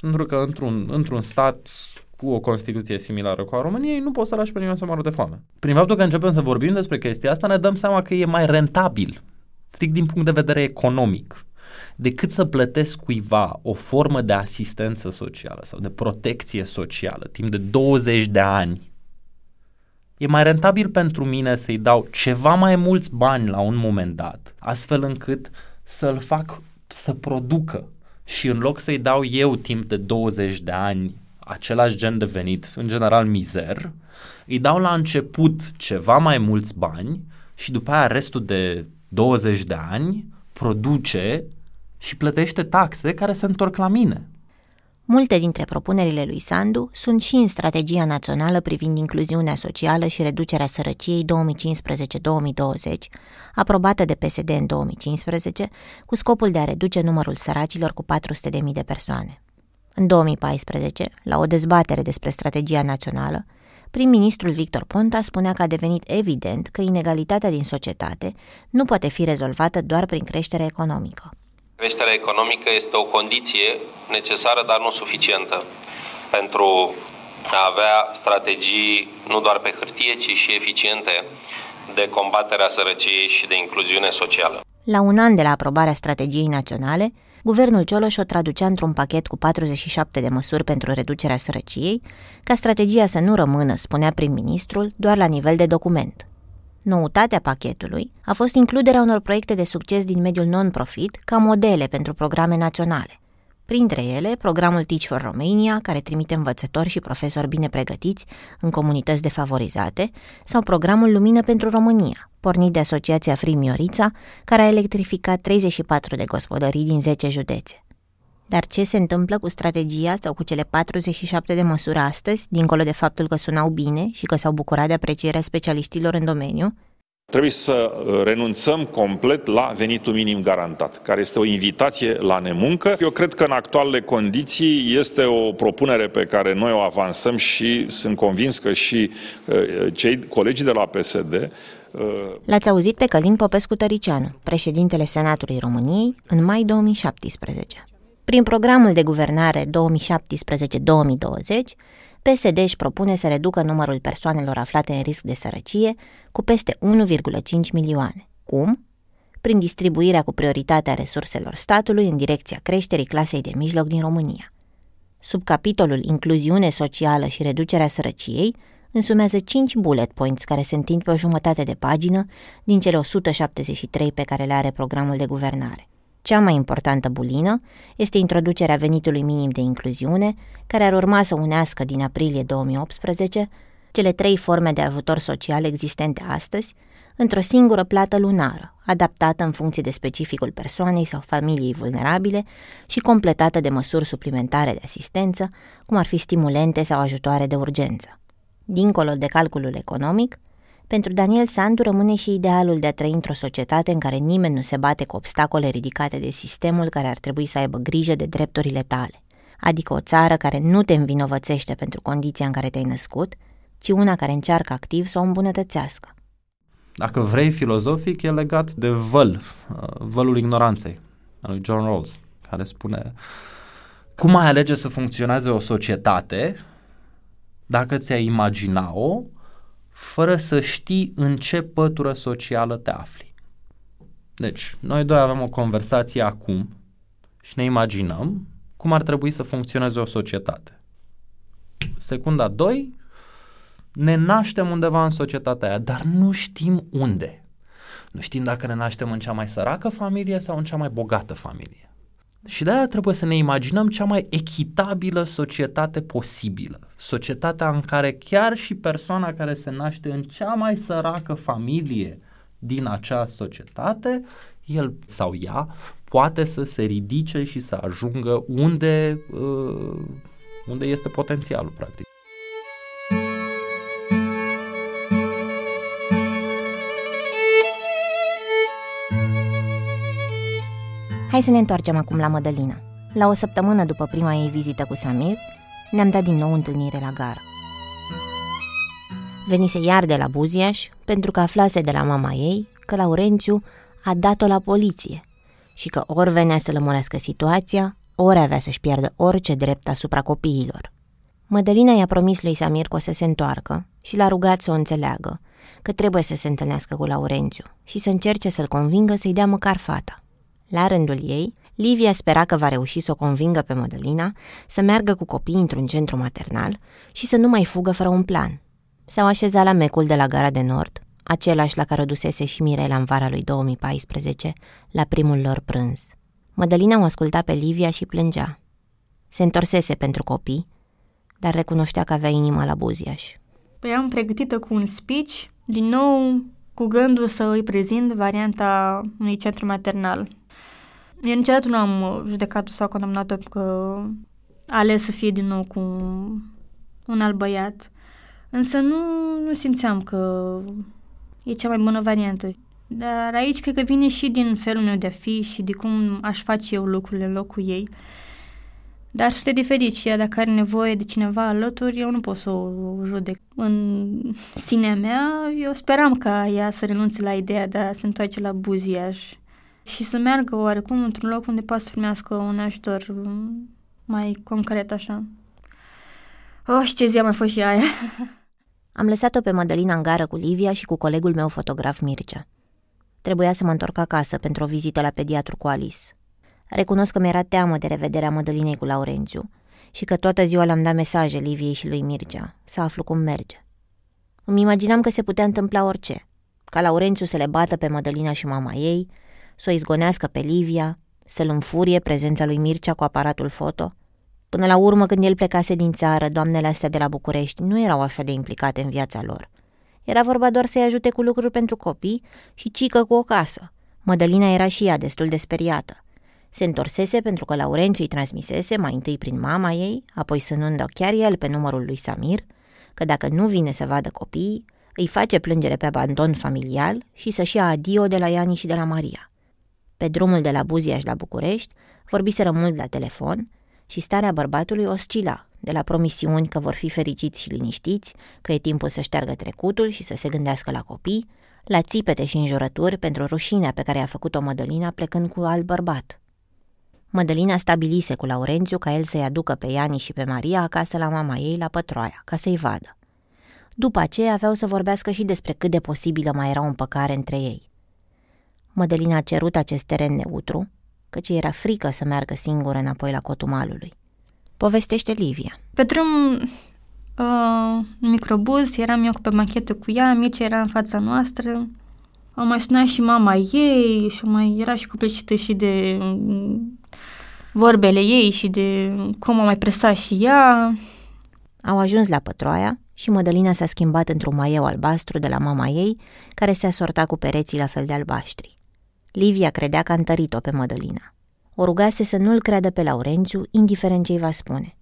Pentru că într-un, într-un stat cu o Constituție similară cu a României, nu poți să lași pe nimeni să moară de foame. Prin faptul că începem să vorbim despre chestia asta, ne dăm seama că e mai rentabil strict din punct de vedere economic, decât să plătesc cuiva o formă de asistență socială sau de protecție socială timp de 20 de ani, e mai rentabil pentru mine să-i dau ceva mai mulți bani la un moment dat, astfel încât să-l fac să producă. Și în loc să-i dau eu timp de 20 de ani același gen de venit, în general mizer, îi dau la început ceva mai mulți bani și după aia restul de 20 de ani produce și plătește taxe care se întorc la mine. Multe dintre propunerile lui Sandu sunt și în strategia națională privind incluziunea socială și reducerea sărăciei 2015-2020, aprobată de PSD în 2015, cu scopul de a reduce numărul săracilor cu 400.000 de persoane. În 2014, la o dezbatere despre strategia națională, prim-ministrul Victor Ponta spunea că a devenit evident că inegalitatea din societate nu poate fi rezolvată doar prin creștere economică. Creșterea economică este o condiție necesară, dar nu suficientă pentru a avea strategii nu doar pe hârtie, ci și eficiente de combaterea sărăciei și de incluziune socială. La un an de la aprobarea strategiei naționale, guvernul Cioloș o traducea într-un pachet cu 47 de măsuri pentru reducerea sărăciei, ca strategia să nu rămână, spunea prim-ministrul, doar la nivel de document. Noutatea pachetului a fost includerea unor proiecte de succes din mediul non-profit ca modele pentru programe naționale. Printre ele, programul Teach for Romania, care trimite învățători și profesori bine pregătiți în comunități defavorizate, sau programul Lumină pentru România, pornit de Asociația Free Miorița, care a electrificat 34 de gospodării din 10 județe. Dar ce se întâmplă cu strategia sau cu cele 47 de măsuri astăzi, dincolo de faptul că sunau bine și că s-au bucurat de aprecierea specialiștilor în domeniu? Trebuie să uh, renunțăm complet la venitul minim garantat, care este o invitație la nemuncă. Eu cred că în actualele condiții este o propunere pe care noi o avansăm și sunt convins că și uh, cei colegii de la PSD uh, L-ați auzit pe Călin Popescu Tăricianu, președintele Senatului României, în mai 2017. Prin programul de guvernare 2017-2020, PSD își propune să reducă numărul persoanelor aflate în risc de sărăcie cu peste 1,5 milioane. Cum? Prin distribuirea cu prioritate a resurselor statului în direcția creșterii clasei de mijloc din România. Sub capitolul Incluziune socială și reducerea sărăciei, însumează 5 bullet points care se întind pe o jumătate de pagină din cele 173 pe care le are programul de guvernare. Cea mai importantă bulină este introducerea venitului minim de incluziune, care ar urma să unească din aprilie 2018 cele trei forme de ajutor social existente astăzi într-o singură plată lunară, adaptată în funcție de specificul persoanei sau familiei vulnerabile și completată de măsuri suplimentare de asistență, cum ar fi stimulente sau ajutoare de urgență. Dincolo de calculul economic, pentru Daniel Sandu rămâne și idealul de a trăi într-o societate în care nimeni nu se bate cu obstacole ridicate de sistemul care ar trebui să aibă grijă de drepturile tale, adică o țară care nu te învinovățește pentru condiția în care te-ai născut, ci una care încearcă activ să o îmbunătățească. Dacă vrei filozofic, e legat de văl, uh, vălul ignoranței, al lui John Rawls, care spune cum ai alege să funcționeze o societate dacă ți-ai imagina-o fără să știi în ce pătură socială te afli. Deci, noi doi avem o conversație acum și ne imaginăm cum ar trebui să funcționeze o societate. Secunda 2, ne naștem undeva în societatea aia, dar nu știm unde. Nu știm dacă ne naștem în cea mai săracă familie sau în cea mai bogată familie. Și de aia trebuie să ne imaginăm cea mai echitabilă societate posibilă. Societatea în care chiar și persoana care se naște în cea mai săracă familie din acea societate, el sau ea poate să se ridice și să ajungă unde, uh, unde este potențialul, practic. Hai să ne întoarcem acum la Mădălina. La o săptămână după prima ei vizită cu Samir, ne-am dat din nou întâlnire la gară. Venise iar de la Buziaș pentru că aflase de la mama ei că Laurențiu a dat-o la poliție și că ori venea să lămurească situația, ori avea să-și piardă orice drept asupra copiilor. Mădălina i-a promis lui Samir că o să se întoarcă și l-a rugat să o înțeleagă, că trebuie să se întâlnească cu Laurențiu și să încerce să-l convingă să-i dea măcar fata. La rândul ei, Livia spera că va reuși să o convingă pe Mădălina să meargă cu copiii într-un centru maternal și să nu mai fugă fără un plan. S-au așezat la mecul de la gara de nord, același la care o dusese și Mirela în vara lui 2014, la primul lor prânz. Mădălina o asculta pe Livia și plângea. Se întorsese pentru copii, dar recunoștea că avea inima la buziaș. Păi am pregătită cu un speech, din nou cu gândul să îi prezint varianta unui centru maternal. Eu niciodată nu am judecat sau condamnat-o că a ales să fie din nou cu un alt băiat. Însă nu, nu simțeam că e cea mai bună variantă. Dar aici cred că vine și din felul meu de a fi și de cum aș face eu lucrurile în locul ei. Dar sunt diferit și ea, dacă are nevoie de cineva alături, eu nu pot să o judec. În sinea mea, eu speram ca ea să renunțe la ideea de a se întoarce la buziaș și să meargă oarecum într-un loc unde poate să primească un ajutor mai concret așa. Oh, și ce zi a mai fost și aia! Am lăsat-o pe Mădălina în gară cu Livia și cu colegul meu fotograf Mircea. Trebuia să mă întorc acasă pentru o vizită la pediatru cu Alice. Recunosc că mi-era teamă de revederea Mădălinei cu Laurențiu și că toată ziua le-am dat mesaje Liviei și lui Mircea, să aflu cum merge. Îmi imaginam că se putea întâmpla orice, ca Laurențiu să le bată pe Mădălina și mama ei, să o izgonească pe Livia, să-l înfurie prezența lui Mircea cu aparatul foto. Până la urmă, când el plecase din țară, doamnele astea de la București nu erau așa de implicate în viața lor. Era vorba doar să-i ajute cu lucruri pentru copii și cică cu o casă. Mădălina era și ea destul de speriată. Se întorsese pentru că Laurențiu îi transmisese mai întâi prin mama ei, apoi sânând chiar el pe numărul lui Samir, că dacă nu vine să vadă copiii, îi face plângere pe abandon familial și să-și ia adio de la Iani și de la Maria. Pe drumul de la Buziaș la București, vorbiseră mult la telefon și starea bărbatului oscila, de la promisiuni că vor fi fericiți și liniștiți, că e timpul să șteargă trecutul și să se gândească la copii, la țipete și înjurături pentru rușinea pe care a făcut-o Mădălina plecând cu alt bărbat. Mădălina stabilise cu Laurențiu ca el să-i aducă pe Iani și pe Maria acasă la mama ei la Pătroaia, ca să-i vadă. După aceea aveau să vorbească și despre cât de posibilă mai era o împăcare între ei. Mădălina a cerut acest teren neutru, căci era frică să meargă singură înapoi la cotul malului. Povestește Livia. Pe drum, uh, microbuz, eram eu pe machetă cu ea, Mircea era în fața noastră. Am mai sunat și mama ei și mai era și copleșită și de mm, vorbele ei și de cum a mai presat și ea. Au ajuns la pătroaia și Mădălina s-a schimbat într-un maieu albastru de la mama ei, care se asorta cu pereții la fel de albaștri. Livia credea că a întărit-o pe Mădălina. O rugase să nu-l creadă pe Laurențiu, indiferent ce îi va spune.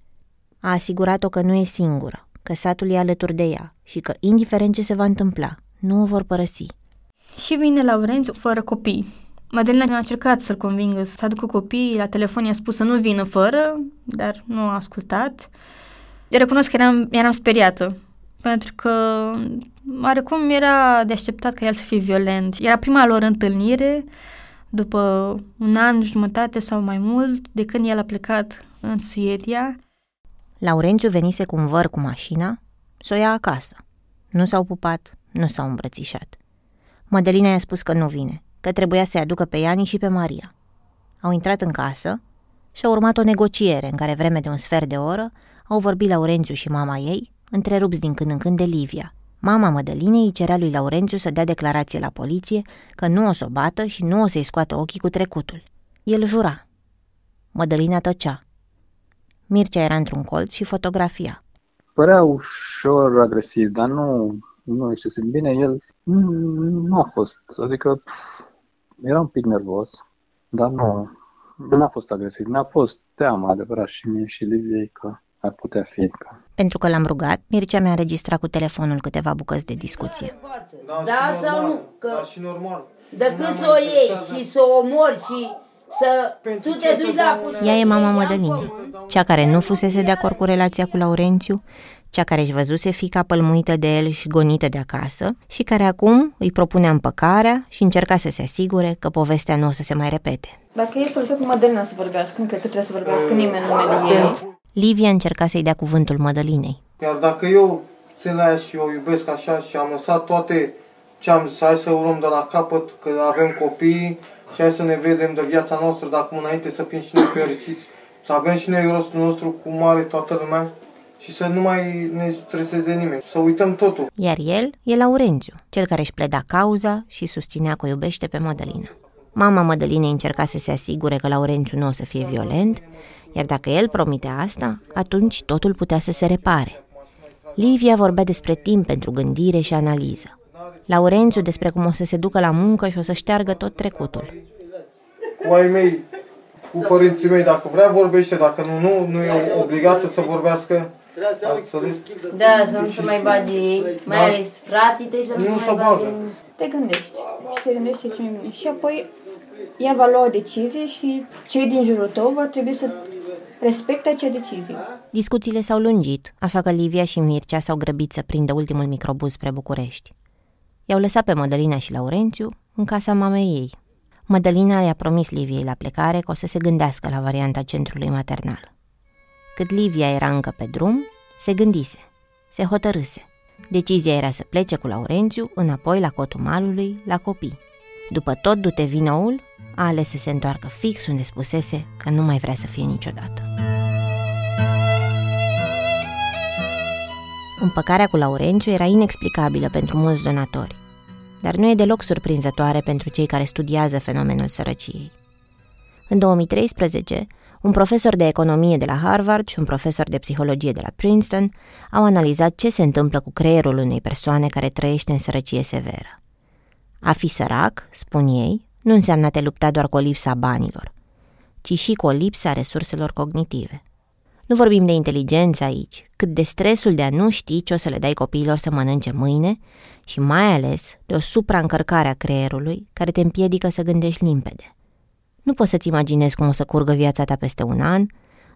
A asigurat-o că nu e singură, că satul e alături de ea și că, indiferent ce se va întâmpla, nu o vor părăsi. Și vine Laurențiu fără copii. Madelina a încercat să-l convingă să aducă copiii, la telefon i-a spus să nu vină fără, dar nu a ascultat. Recunosc că eram, eram speriată, pentru că oarecum era de așteptat ca el să fie violent. Era prima lor întâlnire, după un an, jumătate sau mai mult, de când el a plecat în Suedia. Laurențiu venise cu un văr cu mașina să o ia acasă. Nu s-au pupat, nu s-au îmbrățișat. Madelina i-a spus că nu vine, că trebuia să-i aducă pe Iani și pe Maria. Au intrat în casă și a urmat o negociere în care vreme de un sfert de oră au vorbit Laurențiu și mama ei, întrerupți din când în când de Livia. Mama Mădălinei îi cerea lui Laurențiu să dea declarație la poliție că nu o să o bată și nu o să-i scoată ochii cu trecutul. El jura. Mădălina tăcea. Mircea era într-un colț și fotografia. Părea ușor agresiv, dar nu, nu excesiv bine. El nu a fost, adică pf, era un pic nervos, dar nu, nu a fost agresiv. Ne-a fost teamă adevărat și mie și Liviei că ar putea fi. Pentru că l-am rugat, Mircea mi-a înregistrat cu telefonul câteva bucăți de discuție. Da, da sau normal, nu? Că da, și normal. Decât să o iei și să o omori și să Pentru tu te duci la Ea e mama Mădălinei, cea care nu fusese de acord cu relația cu Laurențiu, cea care își văzuse fica pălmuită de el și gonită de acasă și care acum îi propunea împăcarea și încerca să se asigure că povestea nu o să se mai repete. Dacă ești să cu Mădălina să vorbească, nu cred că trebuie să vorbească nimeni în numele ei. Livia încerca să-i dea cuvântul Mădălinei. Iar dacă eu țin la ea și o iubesc așa și am lăsat toate ce am zis, hai să o luăm de la capăt, că avem copii și hai să ne vedem de viața noastră de acum înainte să fim și noi fericiți, să avem și noi rostul nostru cu mare toată lumea și să nu mai ne streseze nimeni, să uităm totul. Iar el e Laurențiu, cel care își pleda cauza și susținea că o iubește pe Mădălina. Mama Mădălinei încerca să se asigure că Laurențiu nu o să fie violent, iar dacă el promite asta, atunci totul putea să se repare. Livia vorbea despre timp pentru gândire și analiză. Laurențiu despre cum o să se ducă la muncă și o să șteargă tot trecutul. Cu ai mei, cu părinții mei, dacă vrea vorbește, dacă nu, nu, nu e obligată să vorbească. Da, să nu se mai bage ei, mai da. ales frații tăi să nu, nu se mai bage Te gândești și te gândești ce mai bine. Și apoi ea va lua o decizie și cei din jurul tău vor trebui să respecte acea decizie. Discuțiile s-au lungit, așa că Livia și Mircea s-au grăbit să prindă ultimul microbuz spre București. I-au lăsat pe Mădălina și Laurențiu în casa mamei ei. Mădălina le-a promis Liviei la plecare că o să se gândească la varianta centrului maternal. Cât Livia era încă pe drum, se gândise, se hotărâse. Decizia era să plece cu Laurențiu înapoi la cotul malului, la copii. După tot dute vinoul, a ales să se întoarcă fix unde spusese că nu mai vrea să fie niciodată. Împăcarea cu Laurențiu era inexplicabilă pentru mulți donatori, dar nu e deloc surprinzătoare pentru cei care studiază fenomenul sărăciei. În 2013, un profesor de economie de la Harvard și un profesor de psihologie de la Princeton au analizat ce se întâmplă cu creierul unei persoane care trăiește în sărăcie severă. A fi sărac, spun ei, nu înseamnă a te lupta doar cu o lipsa banilor, ci și cu o lipsa a resurselor cognitive. Nu vorbim de inteligență aici, cât de stresul de a nu ști ce o să le dai copiilor să mănânce mâine și mai ales de o supraîncărcare a creierului care te împiedică să gândești limpede. Nu poți să-ți imaginezi cum o să curgă viața ta peste un an,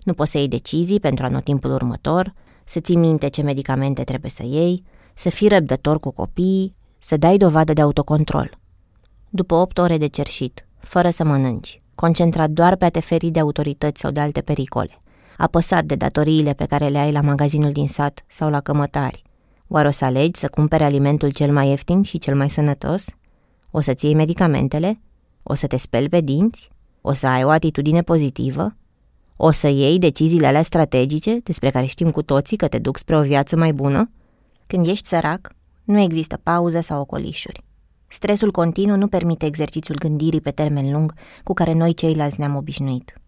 nu poți să iei decizii pentru anotimpul următor, să ții minte ce medicamente trebuie să iei, să fii răbdător cu copiii, să dai dovadă de autocontrol. După opt ore de cerșit, fără să mănânci, concentrat doar pe a te feri de autorități sau de alte pericole, apăsat de datoriile pe care le ai la magazinul din sat sau la cămătari, oare o să alegi să cumpere alimentul cel mai ieftin și cel mai sănătos? O să-ți iei medicamentele? O să te speli pe dinți? O să ai o atitudine pozitivă? O să iei deciziile alea strategice despre care știm cu toții că te duc spre o viață mai bună? Când ești sărac, nu există pauză sau ocolișuri. Stresul continuu nu permite exercițiul gândirii pe termen lung cu care noi ceilalți ne-am obișnuit.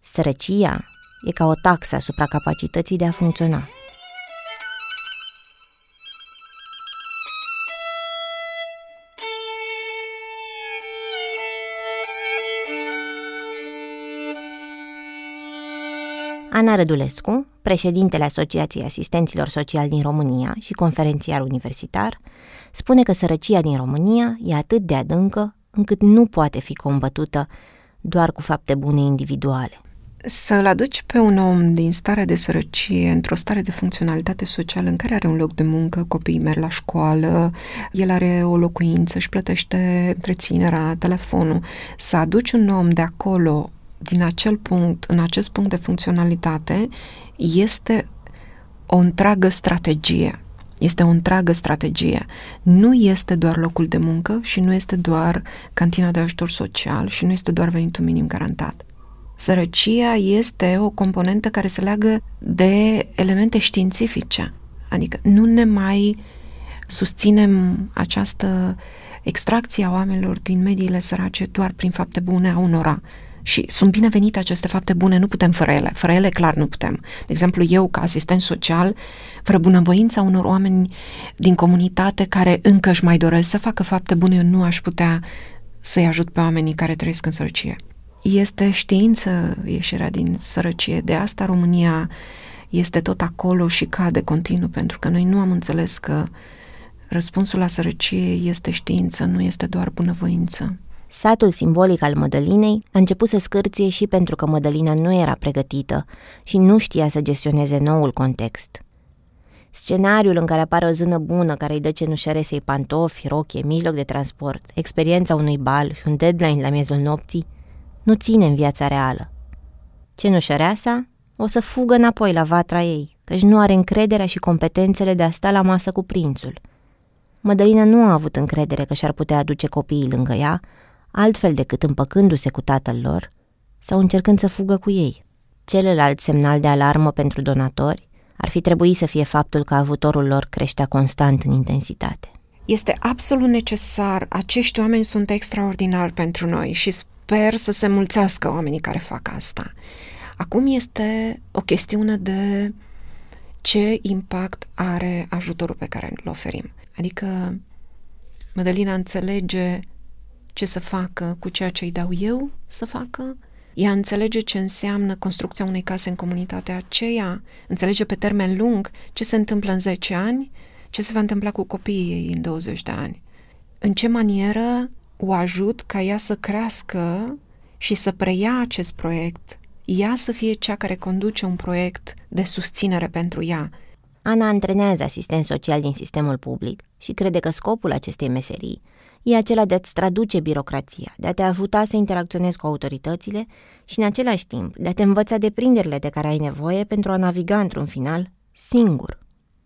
Sărăcia e ca o taxă asupra capacității de a funcționa. Ana Rădulescu, președintele Asociației Asistenților Sociali din România și conferențiar universitar, spune că sărăcia din România e atât de adâncă încât nu poate fi combătută doar cu fapte bune individuale. Să-l aduci pe un om din stare de sărăcie într-o stare de funcționalitate socială în care are un loc de muncă, copiii merg la școală, el are o locuință, își plătește întreținerea, telefonul, să aduci un om de acolo din acel punct, în acest punct de funcționalitate, este o întreagă strategie. Este o întreagă strategie. Nu este doar locul de muncă și nu este doar cantina de ajutor social și nu este doar venitul minim garantat. Sărăcia este o componentă care se leagă de elemente științifice. Adică nu ne mai susținem această extracție a oamenilor din mediile sărace doar prin fapte bune a unora, și sunt binevenite aceste fapte bune, nu putem fără ele. Fără ele, clar, nu putem. De exemplu, eu, ca asistent social, fără bunăvoința unor oameni din comunitate care încă își mai doresc să facă fapte bune, eu nu aș putea să-i ajut pe oamenii care trăiesc în sărăcie. Este știință ieșirea din sărăcie. De asta România este tot acolo și cade continuu, pentru că noi nu am înțeles că răspunsul la sărăcie este știință, nu este doar bunăvoință. Satul simbolic al Mădălinei a început să scârție și pentru că Mădălina nu era pregătită și nu știa să gestioneze noul context. Scenariul în care apare o zână bună care îi dă cenușăresei pantofi, rochie, mijloc de transport, experiența unui bal și un deadline la miezul nopții, nu ține în viața reală. Cenușăreasa o să fugă înapoi la vatra ei, căci nu are încrederea și competențele de a sta la masă cu prințul. Mădălina nu a avut încredere că și-ar putea aduce copiii lângă ea, altfel decât împăcându-se cu tatăl lor sau încercând să fugă cu ei. Celălalt semnal de alarmă pentru donatori ar fi trebuit să fie faptul că ajutorul lor creștea constant în intensitate. Este absolut necesar, acești oameni sunt extraordinari pentru noi și sper să se mulțească oamenii care fac asta. Acum este o chestiune de ce impact are ajutorul pe care îl oferim. Adică Mădălina înțelege ce să facă cu ceea ce îi dau eu să facă, ea înțelege ce înseamnă construcția unei case în comunitatea aceea, înțelege pe termen lung ce se întâmplă în 10 ani, ce se va întâmpla cu copiii ei în 20 de ani. În ce manieră o ajut ca ea să crească și să preia acest proiect, ea să fie cea care conduce un proiect de susținere pentru ea. Ana antrenează asistent social din sistemul public și crede că scopul acestei meserii e acela de a-ți traduce birocrația, de a te ajuta să interacționezi cu autoritățile și, în același timp, de a te învăța deprinderile de care ai nevoie pentru a naviga într-un final singur.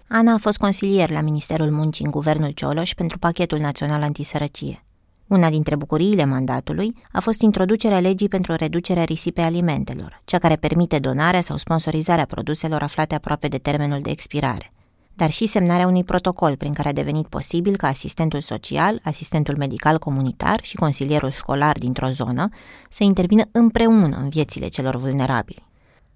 Ana a fost consilier la Ministerul Muncii în Guvernul Cioloș pentru pachetul național antisărăcie. Una dintre bucuriile mandatului a fost introducerea legii pentru reducerea risipei alimentelor, cea care permite donarea sau sponsorizarea produselor aflate aproape de termenul de expirare, dar și semnarea unui protocol prin care a devenit posibil ca asistentul social, asistentul medical comunitar și consilierul școlar dintr-o zonă să intervină împreună în viețile celor vulnerabili.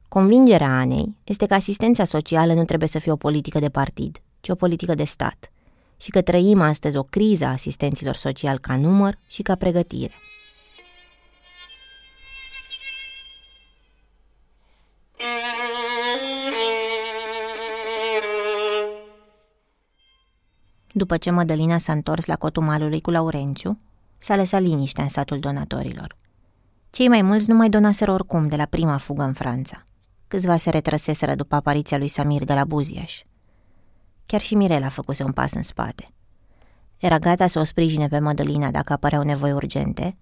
Convingerea Anei este că asistența socială nu trebuie să fie o politică de partid, ci o politică de stat și că trăim astăzi o criză a asistenților sociali ca număr și ca pregătire. După ce Mădălina s-a întors la cotul malului cu Laurențiu, s-a lăsat liniște în satul donatorilor. Cei mai mulți nu mai donaseră oricum de la prima fugă în Franța. Câțiva se retrăseseră după apariția lui Samir de la Buziaș. Chiar și Mirela făcuse un pas în spate. Era gata să o sprijine pe Mădălina dacă apăreau nevoi urgente,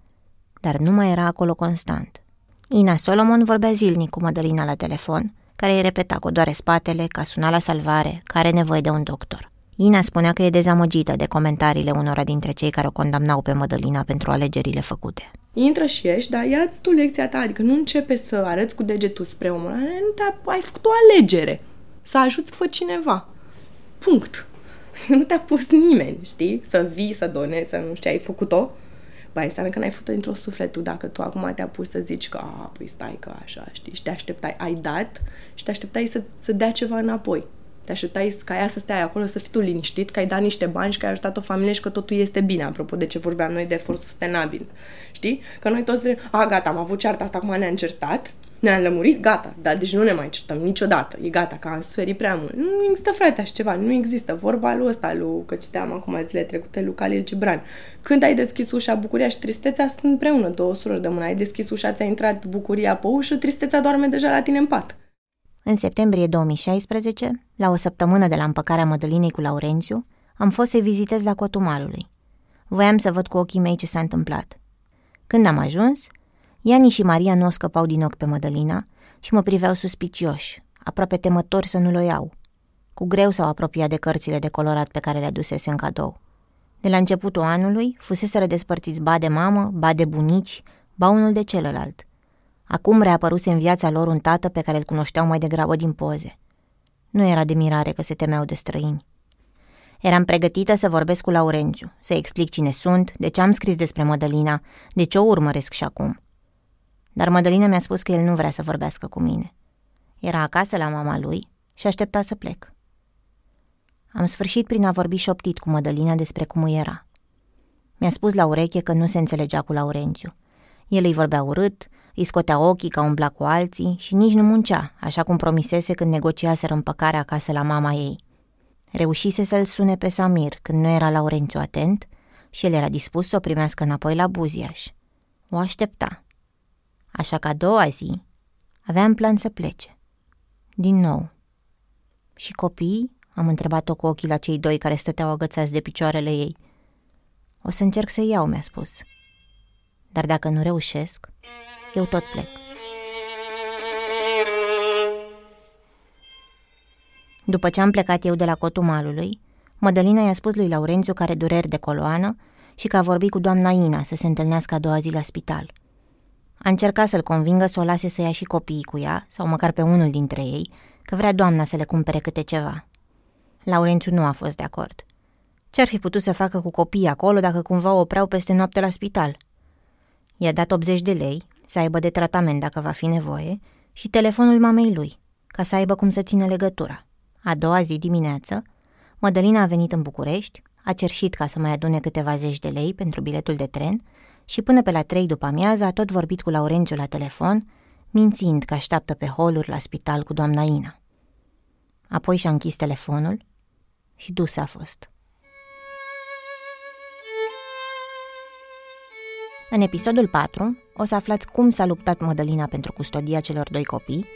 dar nu mai era acolo constant. Ina Solomon vorbea zilnic cu Mădălina la telefon, care îi repeta cu doare spatele, că suna la salvare, că are nevoie de un doctor. Ina spunea că e dezamăgită de comentariile unora dintre cei care o condamnau pe Mădălina pentru alegerile făcute. Intră și ieși, dar ia-ți tu lecția ta, adică nu începe să arăți cu degetul spre omul nu te ai făcut o alegere, să ajuți pe cineva. Punct. Nu te-a pus nimeni, știi? Să vii, să donezi, să nu știu, ai făcut-o. Băi, înseamnă că n-ai făcut dintr-o sufletul dacă tu acum te-a pus să zici că, a, păi stai că așa, știi? Și te așteptai, ai dat și te așteptai să, să dea ceva înapoi. Te așteptai ca ea să stea acolo, să fii tu liniștit, că ai dat niște bani și că ai ajutat o familie și că totul este bine, apropo de ce vorbeam noi de efort sustenabil. Știi? Că noi toți zicem, a, gata, am avut cearta asta, acum ne-am certat, ne-am lămurit, gata, dar deci nu ne mai certăm niciodată, e gata, că am suferit prea mult. Nu există, frate, așa ceva, nu există. Vorba lui ăsta, lui, că citeam acum zile trecute, lui Calil Cibran. Când ai deschis ușa, bucuria și tristețea sunt împreună, două surori de mână. Ai deschis ușa, ți-a intrat bucuria pe ușă, tristețea doarme deja la tine în pat. În septembrie 2016, la o săptămână de la împăcarea Mădălinei cu Laurențiu, am fost să vizitez la cotul malului. Voiam să văd cu ochii mei ce s-a întâmplat. Când am ajuns, Iani și Maria nu o scăpau din ochi pe Mădălina și mă priveau suspicioși, aproape temători să nu-l o iau. Cu greu s-au apropiat de cărțile de colorat pe care le adusese în cadou. De la începutul anului, fuseseră despărțiți ba de mamă, ba de bunici, ba unul de celălalt – Acum reapăruse în viața lor un tată pe care îl cunoșteau mai degrabă din poze. Nu era de mirare că se temeau de străini. Eram pregătită să vorbesc cu Laurențiu, să explic cine sunt, de ce am scris despre Mădălina, de ce o urmăresc și acum. Dar Mădălina mi-a spus că el nu vrea să vorbească cu mine. Era acasă la mama lui și aștepta să plec. Am sfârșit prin a vorbi șoptit cu Mădălina despre cum îi era. Mi-a spus la ureche că nu se înțelegea cu Laurențiu. El îi vorbea urât, îi scotea ochii ca umbla cu alții și nici nu muncea, așa cum promisese când negociaseră împăcarea acasă la mama ei. Reușise să-l sune pe Samir când nu era Laurențiu atent și el era dispus să o primească înapoi la Buziaș. O aștepta. Așa că a doua zi avea în plan să plece. Din nou. Și copiii? Am întrebat-o cu ochii la cei doi care stăteau agățați de picioarele ei. O să încerc să iau, mi-a spus. Dar dacă nu reușesc, eu tot plec. După ce am plecat eu de la cotul malului, Mădălina i-a spus lui Laurențiu că are dureri de coloană și că a vorbit cu doamna Ina să se întâlnească a doua zi la spital. A încercat să-l convingă să o lase să ia și copiii cu ea, sau măcar pe unul dintre ei, că vrea doamna să le cumpere câte ceva. Laurențiu nu a fost de acord. Ce-ar fi putut să facă cu copiii acolo dacă cumva o opreau peste noapte la spital? I-a dat 80 de lei, să aibă de tratament dacă va fi nevoie, și telefonul mamei lui, ca să aibă cum să țină legătura. A doua zi dimineață, Mădălina a venit în București, a cerșit ca să mai adune câteva zeci de lei pentru biletul de tren și până pe la trei după amiază a tot vorbit cu Laurențiu la telefon, mințind că așteaptă pe holuri la spital cu doamna Ina. Apoi și-a închis telefonul și dus a fost. În episodul 4 o să aflați cum s-a luptat Mădălina pentru custodia celor doi copii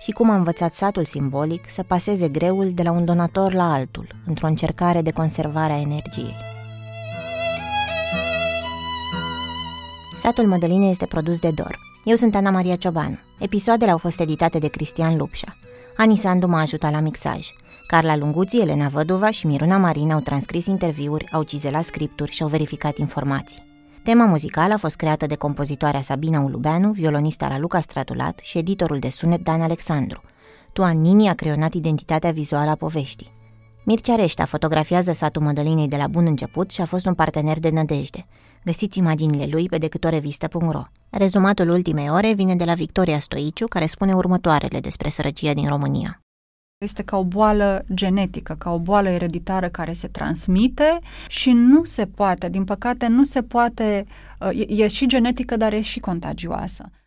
și cum a învățat satul simbolic să paseze greul de la un donator la altul, într-o încercare de conservare a energiei. Satul Mădăline este produs de Dor. Eu sunt Ana Maria Ciobanu. Episoadele au fost editate de Cristian Lupșa. Ani Sandu m-a ajutat la mixaj. Carla Lunguții, Elena Văduva și Miruna Marin au transcris interviuri, au cizelat scripturi și au verificat informații. Tema muzicală a fost creată de compozitoarea Sabina Ulubeanu, violonista Raluca Stratulat și editorul de sunet Dan Alexandru. Tuan Nini a creionat identitatea vizuală a poveștii. Mircea Reșta fotografiază satul Mădălinei de la bun început și a fost un partener de nădejde. Găsiți imaginile lui pe decâtorevistă.ro. Rezumatul ultimei ore vine de la Victoria Stoiciu, care spune următoarele despre sărăcia din România. Este ca o boală genetică, ca o boală ereditară care se transmite și nu se poate, din păcate, nu se poate, e, e și genetică, dar e și contagioasă.